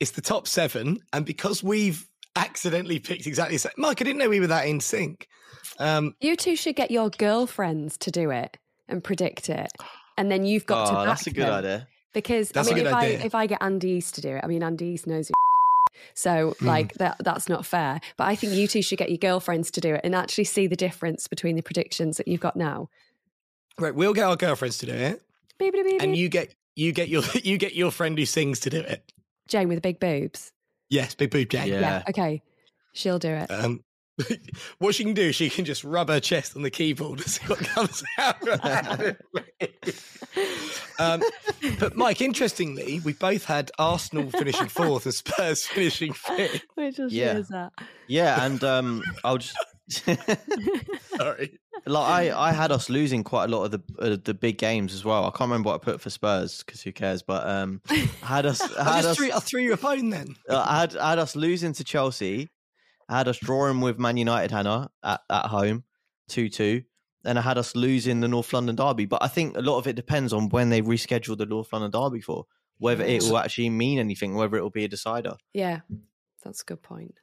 It's the top seven, and because we've accidentally picked exactly the same, Mike, I didn't know we were that in sync. Um, you two should get your girlfriends to do it and predict it, and then you've got to. oh, Back that's a good them. idea. Because That's I a mean, if idea. I if I get Andy East to do it, I mean Andy East knows. So Hmm. like that that's not fair. But I think you two should get your girlfriends to do it and actually see the difference between the predictions that you've got now. right, we'll get our girlfriends to do it, Beep, beep, beep, and you get you get your (laughs) you get your friend who sings to do it. Jane with the big boobs. Yes, big boob Jane. Yeah. Yeah. Okay. She'll do it. Um, (laughs) what she can do, she can just rub her chest on the keyboard and see what comes out. (laughs) um, but Mike, interestingly, we both had Arsenal finishing fourth and Spurs finishing fifth. (laughs) Which just Yeah. shows that. Yeah, and um, I'll just Sorry. like I, I had us losing quite a lot of the uh, the big games as well. I can't remember what I put for Spurs because who cares? But um, I had us I I had just us threw, I threw you a phone then. uh, I had I had us losing to Chelsea. I had us drawing with Man United, Hannah, at, at home, 2 2. And I had us losing the North London Derby. But I think a lot of it depends on when they reschedule the North London Derby for, whether it will actually mean anything, whether it will be a decider. Yeah. That's a good point.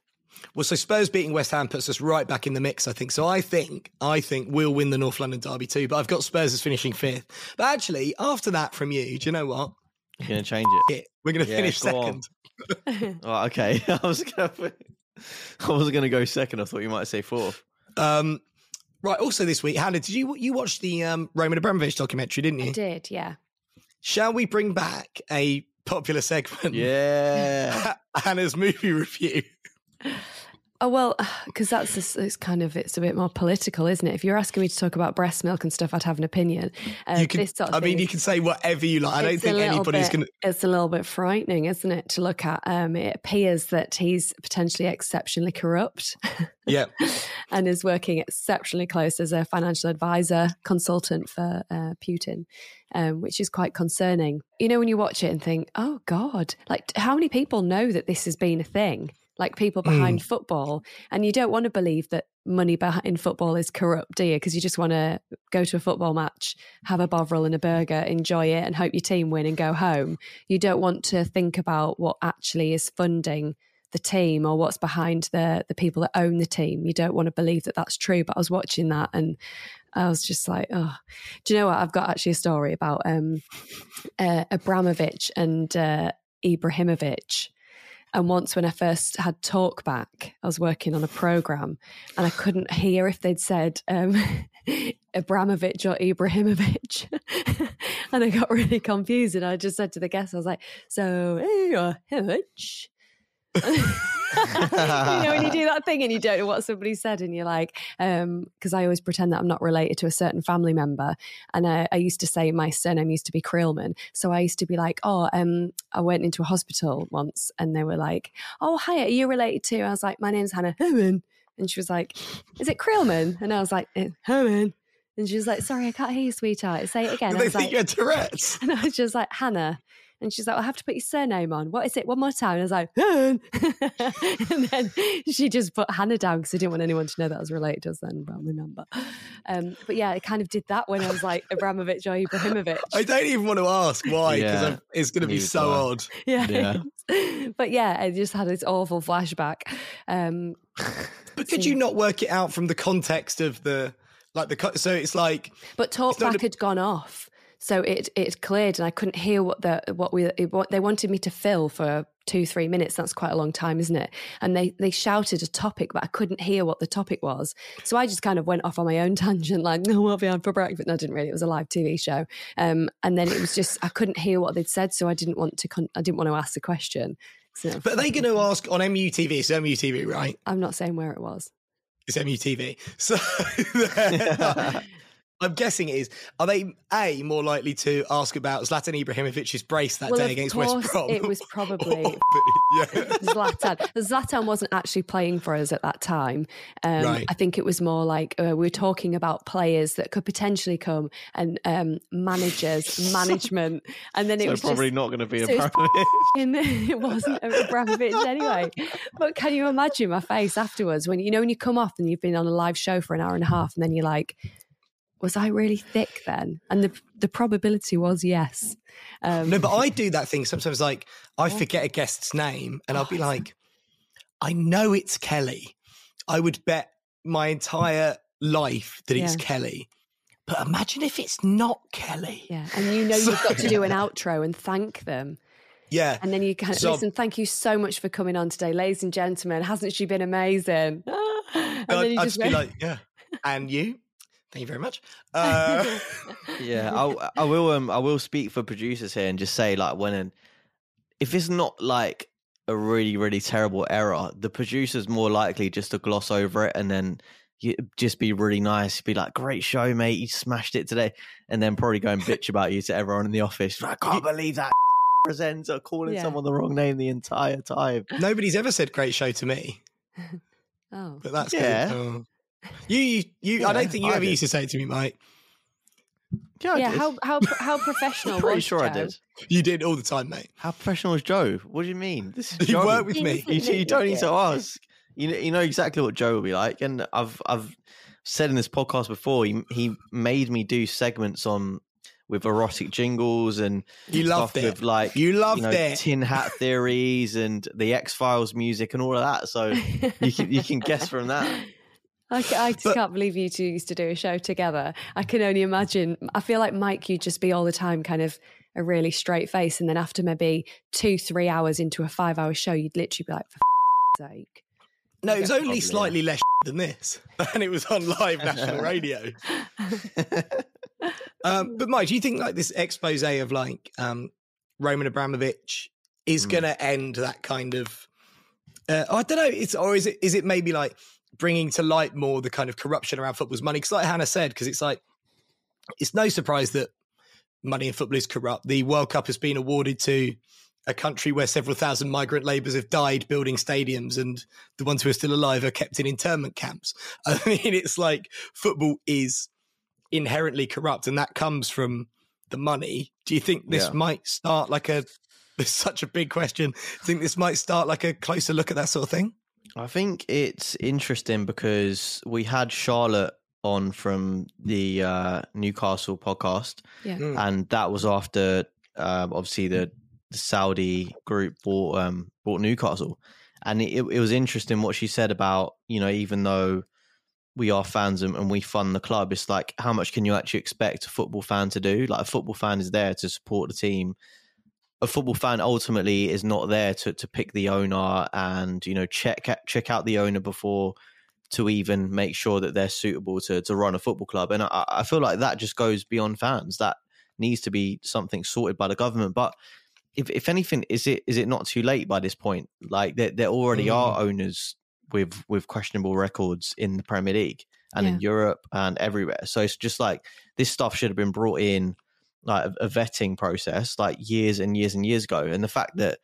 Well, so Spurs beating West Ham puts us right back in the mix, I think. So I think I think we'll win the North London derby too. But I've got Spurs as finishing fifth. But actually, after that from you, do you know what? You're going to change it. Yeah, we're going to Yeah, finish go on. second. (laughs) Oh, okay. (laughs) I was going to. (laughs) I was going to go second. I thought you might say fourth. Um, right. Also, this week, Hannah, did you you watch the um, Roman Abramovich documentary? Didn't I you? did, yeah. Shall we bring back a popular segment? Yeah. (laughs) Hannah's movie review. (laughs) Oh well, (sighs) because that's just, it's kind of it's a bit more political, isn't it? If you're asking me to talk about breast milk and stuff, I'd have an opinion. Uh, you can. this sort of I mean, you can say whatever you like. I don't think anybody's going to. It's a little bit frightening, isn't it, to look at? Um, it appears that he's potentially exceptionally corrupt (laughs) Yeah. and is working exceptionally close as a financial advisor consultant for uh, Putin, um, which is quite concerning. You know, when you watch it and think, "Oh God!" Like, how many people know that this has been a thing? Like people behind football, and you don't want to believe that money behind football is corrupt, do you? Because you just want to go to a football match, have a bovril and a burger, enjoy it, and hope your team win and go home. You don't want to think about what actually is funding the team or what's behind the the people that own the team. You don't want to believe that that's true. But I was watching that and I was just like, oh, do you know what? I've got actually a story about um, uh, Abramovich and uh, Ibrahimovic. And once when I first had talk back, I was working on a program and I couldn't hear if they'd said um, (laughs) Abramovich or Ibrahimovic. (laughs) and I got really confused. And I just said to the guest, I was like, "So, hey, uh, how much?" (laughs) you know when you do that thing and you don't know what somebody said and you're like um because i always pretend that i'm not related to a certain family member. And I, I used to say my surname used to be Creelman so i used to be like oh um i went into a hospital once and they were like oh hi are you related to i was like my name's hannah herman. And she was like is it Creelman and i was like it's herman. And she was like sorry i can't hear you sweetheart. Say it again. They was think like, you're Tourette's? (laughs) and I was just like, Hannah. And she's like, I'll have to put your surname on. What is it? One more time. And I was like, Han. (laughs) and then she just put Hannah down because I didn't want anyone to know that I was related to us then, family member. Um, but yeah, I kind of did that when I was like Abramovich or Ibrahimovic. I don't even want to ask why because Yeah. it's going to be so do odd. Yeah. (laughs) but yeah, I just had this awful flashback. Um, But could you not work it out from the context of the like the so it's like but It's not talkback a- had gone off. So it it cleared, and I couldn't hear what the what we it, what they wanted me to fill for two three minutes. That's quite a long time, isn't it? And they they shouted a topic, but I couldn't hear what the topic was. So I just kind of went off on my own (laughs) tangent, like, "No, have you had for breakfast?" No, I didn't really. It was a live TV show, um, and then it was just I couldn't hear what they'd said, so I didn't want to. Con- I didn't want to ask the question. So, but are they going to ask on MUTV it's MUTV right I'm not saying where it was. it's MUTV (laughs) so (laughs) I'm guessing it is are they a more likely to ask about Zlatan Ibrahimovic's brace that Well, day of against West Brom it was (laughs) probably- Or yeah (laughs) Zlatan. Zlatan wasn't actually playing for us at that time. Um, Right. I think it was more like uh, we were talking about players that could potentially come and um, managers, (laughs) management, and then it so was probably just, not going to be so it's Abramovich. in it wasn't Abramovich anyway. But can you imagine my face afterwards when you know when you come off and you've been on a live show for an hour and a half and then you're like, was I really thick then? And the the probability was yes. Um, no but I do that thing sometimes like I forget a guest's name and I'll be like I know it's Kelly I would bet my entire life that it's Yeah. Kelly but imagine if it's not Kelly yeah, and you know (laughs) you've got to do an outro and thank them. yeah And then you can So- listen. Thank you so much for coming on today, ladies and gentlemen. Hasn't she been amazing? (laughs) and I'd, then you I'd just just be like, yeah. And you? Thank you very much. (laughs) Uh, Yeah, (laughs) I, I will. Um, I will speak for producers here and just say, like, when an, if it's not like a really, really terrible error, the producer's more likely just to gloss over it and then you, just be really nice, be like, "Great show, mate! You smashed it today," and then probably go and bitch (laughs) about you to everyone in the office. I can't believe that presenter calling Yeah. someone the wrong name the entire time. nobody's ever said great show to me, oh, but that's Yeah. good. Oh. You, you, you I don't think you I ever did. used to say it to me, mate. Yeah, I yeah. did. How how how (laughs) professional? Pretty was sure I did. You did all the time, mate. How professional is Joe? What do you mean? (laughs) This is You Joe. work with me. You, you don't need to ask. You know, you know exactly what Joe will be like, and I've I've said in this podcast before. He he made me do segments on with erotic jingles and You stuff loved it. with like You loved know, it. tin hat (laughs) theories and the X Files music and all of that. So you can you can guess from that. I, I just But- can't believe you two used to do a show together. I can only imagine. I feel like Mike, you'd just be all the time kind of a really straight face. And then after maybe two, three hours into a five hour show, you'd literally be like, for f- sake. No, it was only Probably, slightly less (laughs) than this, (laughs) and it was on live national (laughs) radio. um, but Mike, do you think like this expose of like um, Roman Abramovich is Hmm. going to end that kind of? Uh, I don't know. It's or is it is it maybe like bringing to light more the kind of corruption around football's money? Because like Hannah said, because it's like it's no surprise that money in football is corrupt. The World Cup has been awarded to a country where several thousand migrant labourers have died building stadiums, and the ones who are still alive are kept in internment camps. (laughs) I mean, it's like football is inherently corrupt, and that comes from the money. Do you think this Yeah. might start like a? It's (laughs) such a big question. You think this might start like a closer look at that sort of thing? I think it's interesting because we had Charlotte on from the uh, Newcastle podcast, Yeah. Mm. and that was after um, obviously the, the Saudi group bought um, bought Newcastle, and it, it was interesting what she said about you know even though we are fans and, and we fund the club, it's like how much can you actually expect a football fan to do? Like a football fan is there to support the team. A football fan ultimately is not there to, to pick the owner and you know check check out the owner before to even make sure that they're suitable to to run a football club. And I, I feel like that just goes beyond fans. That needs to be something sorted by the government. But if if anything, is it is it not too late by this point? Like there there already Mm. are owners with with questionable records in the Premier League and in Europe and everywhere. So it's just like this stuff should have been brought in like a, a vetting process like years and years and years ago. And the fact that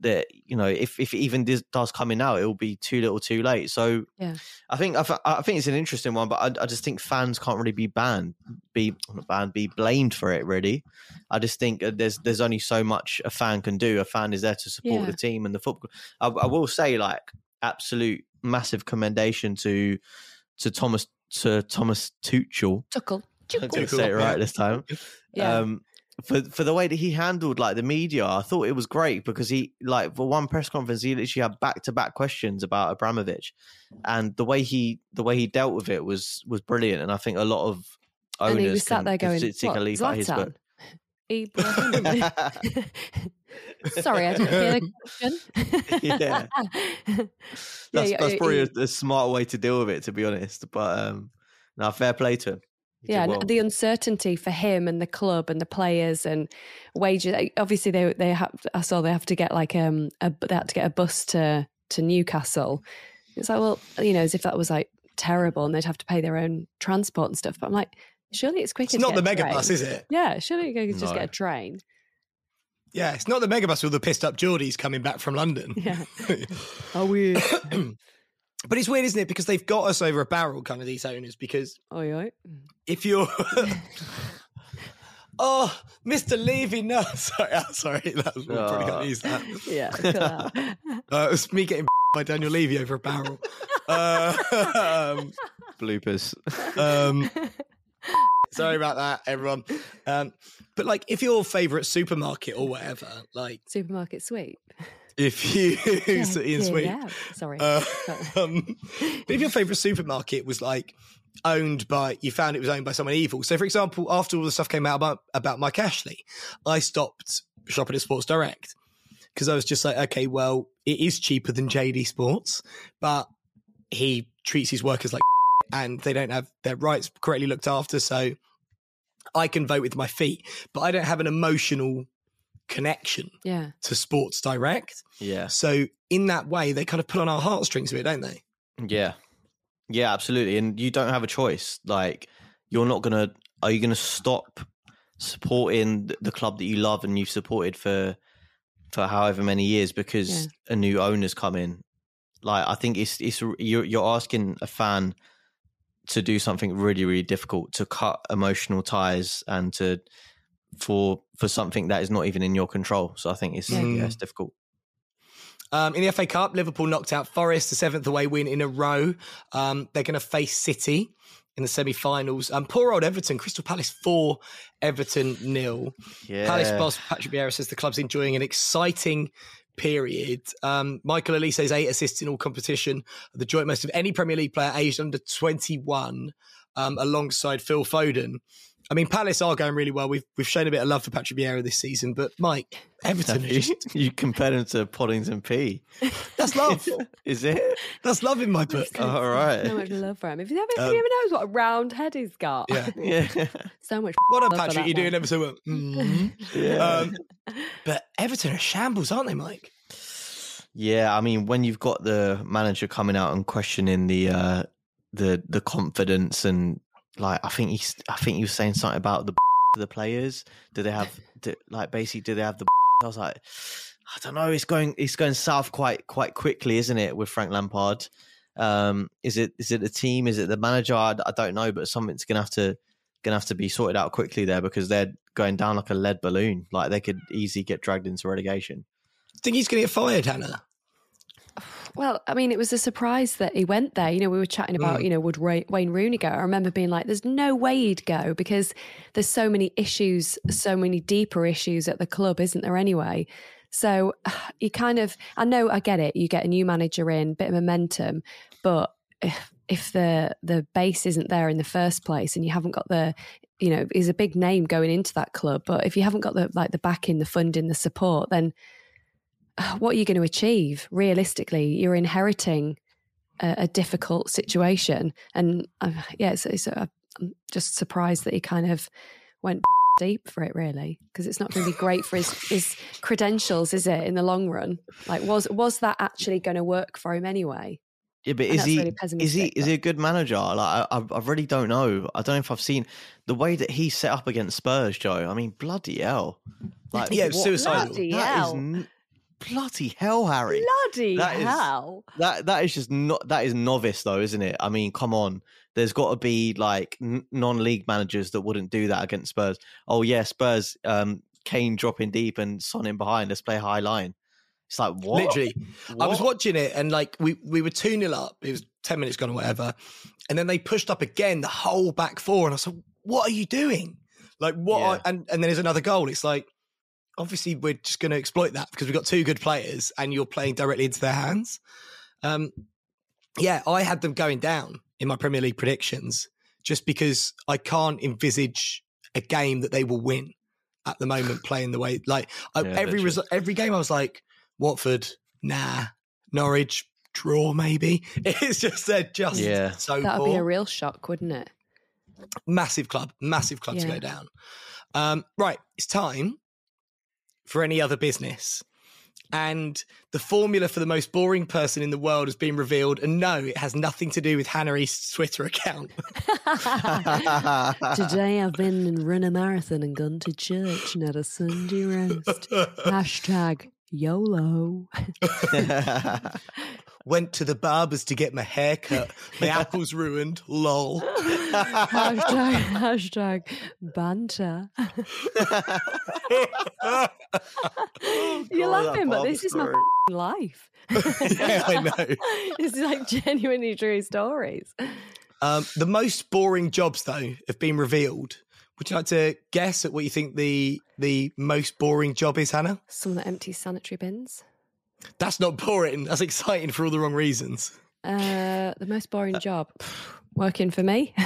that you know if if it even does, does come in now, it will be too little, too late. So Yeah. I think I, I think it's an interesting one, but I, I just think fans can't really be banned, be not banned, be blamed for it. Really, I just think uh, there's there's only so much a fan can do. A fan is there to support Yeah. the team and the football. I, I will say, like, absolute massive commendation to to Thomas to Thomas Tuchel. Tuckle. I didn't Tuchel, say it right this time. (laughs) Yeah. Um, for for the way that he handled like the media, I thought it was great because he like for one press conference he literally had back to back questions about Abramovich, and the way he the way he dealt with it was was brilliant. And I think a lot of owners and he was sat there going, take what, a leaf out his book. (laughs) Sorry, I didn't hear the question. (laughs) Yeah. That's yeah, that's probably a, a smart way to deal with it, to be honest. But um, now fair play to him. Yeah, well. the uncertainty for him and the club and the players and wages. eh, Obviously, they they have. I saw they have to get like um a, they had to get a bus to to Newcastle. It's like well, you know, as if that was like terrible and they'd have to pay their own transport and stuff. But I'm like, surely it's quicker. It's not the get a mega bus, is it? Yeah, surely you could just No. get a train. Yeah, it's not the megabus with the pissed up Geordies coming back from London. (laughs) Yeah. (laughs) Oh, weird. But it's weird, isn't it? Because they've got us over a barrel, kind of these owners. Because Oi, oi. If you're, (laughs) oh, Mr. Levy, no, (laughs) sorry, oh, sorry, that was we probably Oh. can't use that. Yeah. (laughs) cut. Uh, it was me getting by Daniel Levy over a barrel. Uh, um, bloopers. um, sorry about that, everyone. Um, but like, if your favourite supermarket or whatever, like, Supermarket sweep. if you Yeah, Ian clear Sweet, it. Sorry. Uh, um, but if your favourite supermarket was like owned by, you found it was owned by someone evil. So, for example, after all the stuff came out about, about Mike Ashley, I stopped shopping at Sports Direct because I was just like, okay, well, it is cheaper than JD Sports, but he treats his workers like (laughs) and they don't have their rights correctly looked after. So I can vote with my feet, but I don't have an emotional connection yeah. to Sports Direct. yeah. So in that way, they kind of pull on our heartstrings a bit, don't they? Yeah. Yeah, absolutely. And you don't have a choice. Like, you're not going to, are you going to stop supporting the club that you love and you've supported for, for however many years because a new owner's come in? Like, I think it's, it's, you're, you're asking a fan to do something really, really difficult to cut emotional ties and to, for, for something that is not even in your control. So I think it's, Yeah. yeah, it's difficult. Um, in the FA Cup, Liverpool knocked out Forest, the seventh away win in a row. Um, they're going to face City in the semi-finals. Um, poor old Everton, Crystal Palace four, Everton nil. Yeah. Palace boss Patrick Vieira says the club's enjoying an exciting period. Um, Michael Olise's eight assists in all competition, the joint most of any Premier League player aged under 21, um, alongside Phil Foden. I mean, Palace are going really well. We've we've shown a bit of love for Patrick Vieira this season, but Mike, Everton, are you, just, you compared him to Poddington P. that's love. Is it? That's love in my book. All right. So much love for him. If you ever, Um, if you ever knows what a round head he's got. Yeah. (laughs) Yeah. so much. What love up, Patrick? You're doing man. ever so well. Yeah. Um, but Everton are shambles, aren't they, Mike? yeah, I mean, when you've got the manager coming out and questioning the uh, the the confidence and like, I think he's, I think he was saying something about the (laughs) the players. Do they have (laughs) do, like basically? Do they have the? (laughs) I was like, I don't know. It's going, it's going south quite quite quickly, isn't it? With Frank Lampard, um, is it is it the team? Is it the manager? I, I don't know, but something's gonna have to gonna have to be sorted out quickly there because they're going down like a lead balloon. Like they could easily get dragged into relegation. I think he's going to get fired, Hannah? Well, I mean, it was a surprise that he went there. You know, we were chatting about, Mm. you know, would Ray, Wayne Rooney go? I remember being like, there's no way he'd go because there's so many issues, so many deeper issues at the club, isn't there, anyway? So (sighs) you kind of, I know, I get it. You get a new manager in, bit of momentum, but if, if the the base isn't there in the first place and you haven't got the you know is a big name going into that club but if you haven't got the like the backing the funding the support then (sighs) what are you going to achieve realistically you're inheriting a, a difficult situation and uh, yeah it's, it's uh, i'm just surprised that he kind of went (laughs) deep for it, really, because it's not going to be great for his his credentials, is it? In the long run, like was was that actually going to work for him anyway? Yeah, but And is he really is he pessimistic, is he a good manager? Like I, I I really don't know. I don't know if I've seen the way that he set up against Spurs, Joe. I mean, bloody hell! Like, Yeah, it was what- suicidal. Bloody that is hell. n- bloody hell, Harry. Bloody That is- hell! That that is just not that is novice though, isn't it? I mean, come on. There's got to be like n- non-league managers that wouldn't do that against Spurs. Oh yeah, Spurs. Um, Kane dropping deep and Son in behind. Let's play high line. It's like what? Literally. I was watching it and like we, we were 2 0 up. It was 10 minutes gone or whatever. And then they pushed up again the whole back four. And I said, What are you doing? Like, what? Yeah. Are, and, and then there's another goal. It's like, obviously, we're just going to exploit that because we've got two good players and you're playing directly into their hands. Um, yeah, I had them going down in my Premier League predictions just because I can't envisage a game that they will win at the moment (laughs) playing the way like I, Yeah, every literally. result every game I was like Watford nah Norwich draw maybe (laughs) it's just they're just Yeah. so That would be a real shock, wouldn't it? massive club massive club to go down um, right it's time for any other business and the formula for the most boring person in the world has been revealed and no it has nothing to do with Hannah East's Twitter account (laughs) Today I've been and run a marathon and gone to church and had a Sunday roast. (laughs) Hashtag YOLO. (laughs) went to the barbers to get my hair cut my (laughs) apple's ruined lol hashtag, (laughs) hashtag banter. You're God, laughing, but this is my story. f***ing life. yeah I know this is like genuinely true stories. Um, the most boring jobs, though, have been revealed. Would you like to guess at what you think the the most boring job is, Hannah? Someone that empties sanitary bins. That's not boring. That's exciting for all the wrong reasons. Uh, the most boring job. Working for me. (laughs)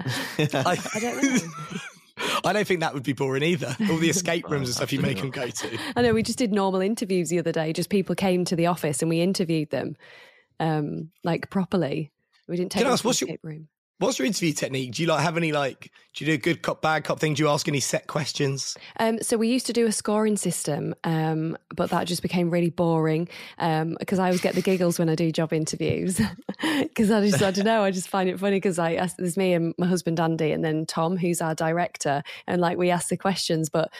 I, I don't know. (laughs) I don't think that would be boring either. All the escape (laughs) rooms and stuff you make them go to. I know we just did normal interviews the other day. Just people came to the office and we interviewed them, um, like properly. We didn't take Can I them ask, to the what's your- escape room. What's your interview technique? Do you like have any like? Do you do a good cop, bad cop thing? Do you ask any set questions? Um, so we used to do a scoring system, um, but that just became really boring because I always get the giggles when I do job interviews (laughs) because I just I don't know I just find it funny because I there's me and my husband Andy and then Tom who's our director and like we ask the questions but.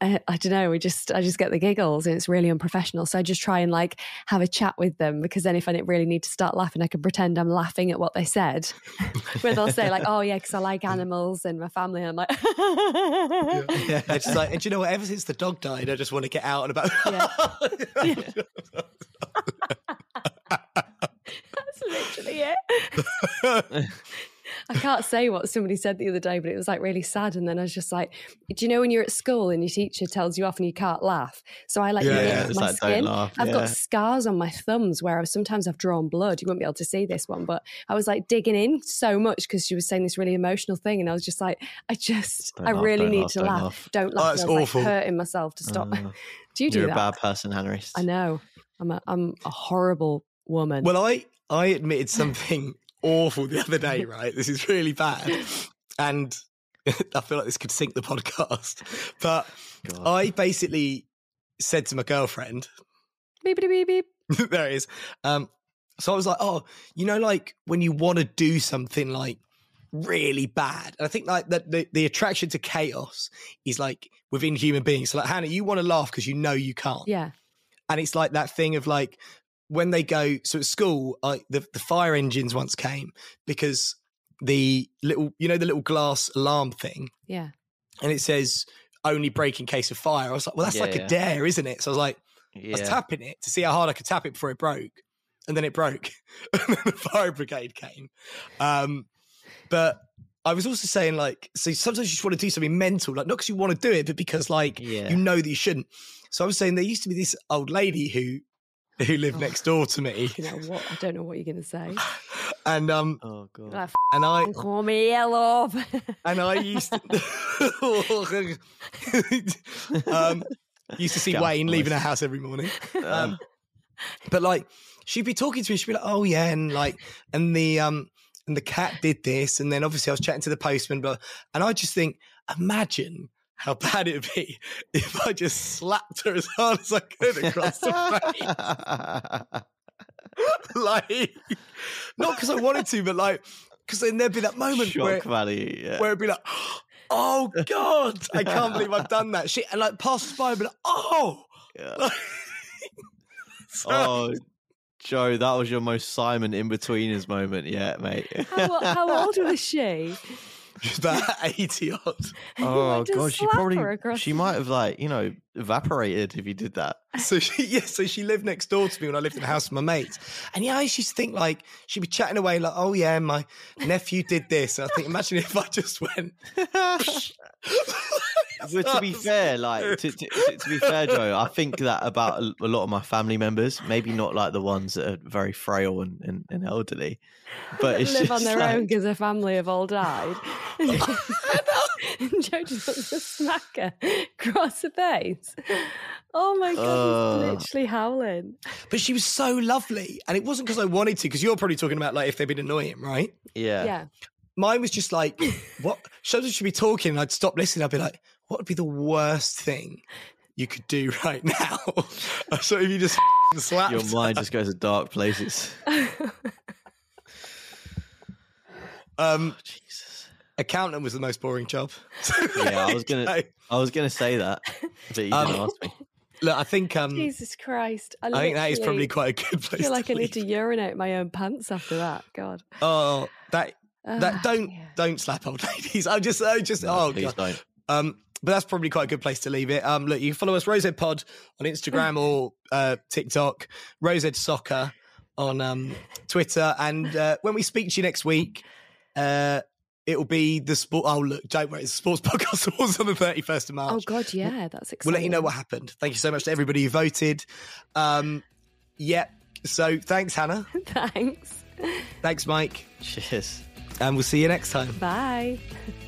Uh, I don't know. We just, I just get the giggles, and it's really unprofessional. So I just try and like have a chat with them because then, if I don't really need to start laughing, I can pretend I'm laughing at what they said. (laughs) Where they'll say like, "Oh yeah, because I like (laughs) animals and my family," and I'm like, (laughs) It's just like, and do you know what? Ever since the dog died, I just want to get out and about. That's literally it. I can't say what somebody said the other day, but it was like really sad. And then I was just like, do you know when you're at school and your teacher tells you off and you can't laugh? So I like Yeah, yeah, it's my like, don't skin. laugh, I've yeah. got scars on my thumbs where I've, sometimes I've drawn blood. You won't be able to see this one, but I was like digging in so much because she was saying this really emotional thing, and I was just like, I just, Don't I laugh, really need laugh, to don't laugh. laugh. Don't laugh. that's And I was awful. like hurting myself to stop. Uh, do you do You're that? a bad person, Hannah. I know. I'm a, I'm a horrible woman. Well, I I admitted something awful the other day. (laughs) Right, this is really bad, and (laughs) I feel like this could sink the podcast. But God. I basically said to my girlfriend, beep beep beep beep. (laughs) "There it is." Um, so I was like, "Oh, you know, like when you want to do something like." really bad and i think like that the, the attraction to chaos is like within human beings so like hannah you want to laugh because you know you can't Yeah. and it's like that thing of like when they go so at school I, the, the fire engines once came because the little you know the little glass alarm thing Yeah. and it says only break in case of fire i was like well that's Yeah, like yeah. a dare isn't it so i was like I was tapping it to see how hard I could tap it before it broke, and then it broke, (laughs) and then the fire brigade came. Um, but I was also saying like, so sometimes you just want to do something mental, like not because you want to do it, but because like Yeah. you know that you shouldn't. So I was saying there used to be this old lady who (laughs) who lived Oh. next door to me, You know what? I don't know what you're going to say. (laughs) and um, Oh god. Like, (laughs) and I call me love. and I used to, um, used to see Get off Wayne my leaving her house every morning. Um, but like, she'd be talking to me. She'd be like, "Oh yeah," and like, and the um, and the cat did this, and then obviously I was chatting to the postman, but and I just think, imagine how bad it would be if I just slapped her as hard as I could across the face. (laughs) like, not because I wanted to, but like, because then there'd be that moment Shock where, value. Yeah. where it'd be like, oh God, I can't believe I've done that shit. And like, passers by would be like, oh. Yeah. (laughs) oh, Joe, that was your most Simon Inbetweeners moment yet, mate. How, how old was she? She's about (laughs) 80 odd. (laughs) oh god, she probably she might have like you know evaporated if you did that. So she, (laughs) yeah, so she lived next door to me when I lived in the house with my mates. And yeah, I used to think like she'd be chatting away like, oh yeah, my nephew did this. And I think, imagine if I just went. But to be fair, like to, to, to, to be fair, Joe, I think that about a, a lot of my family members. Maybe not like the ones that are very frail and, and, and elderly, but it's live just on their like, own because their family have all died. and (laughs) (laughs) Joe just wants to smack her across the face. Oh my god, Uh. he's literally howling. But she was so lovely. And it wasn't because I wanted to, because you're probably talking about like if they've been annoying, right? Yeah. Yeah. Mine was just like, what? Shows should be talking. And I'd stop listening. I'd be like, what would be the worst thing you could do (laughs) right now? (laughs) so if you just (laughs) slap Your mind just goes to dark places. Um, Jesus. accountant was the most boring job. Yeah, I was gonna, No. I was gonna say that, but you Um, didn't ask me. Look, I think um, Jesus Christ. I, I think that is probably quite a good place. I feel like to I need to urinate my own pants after that. God. Oh, that that Ah, don't yeah. don't slap old ladies. I just I just oh Please god. don't. Um, but that's probably quite a good place to leave it. Um, look, you can follow us Rosehead Pod on Instagram or uh, TikTok, Rosehead Soccer on um, Twitter, and uh, when we speak to you next week, uh, it will be the sport. Oh look, don't worry, it's the sports (laughs) podcast awards on the thirty first of March. Oh God, yeah, that's exciting. We'll let you know what happened. Thank you so much to everybody who voted. Um, yeah. So thanks, Hannah. (laughs) Thanks. Thanks, Mike. Cheers. And we'll see you next time. Bye. (laughs)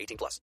18 plus.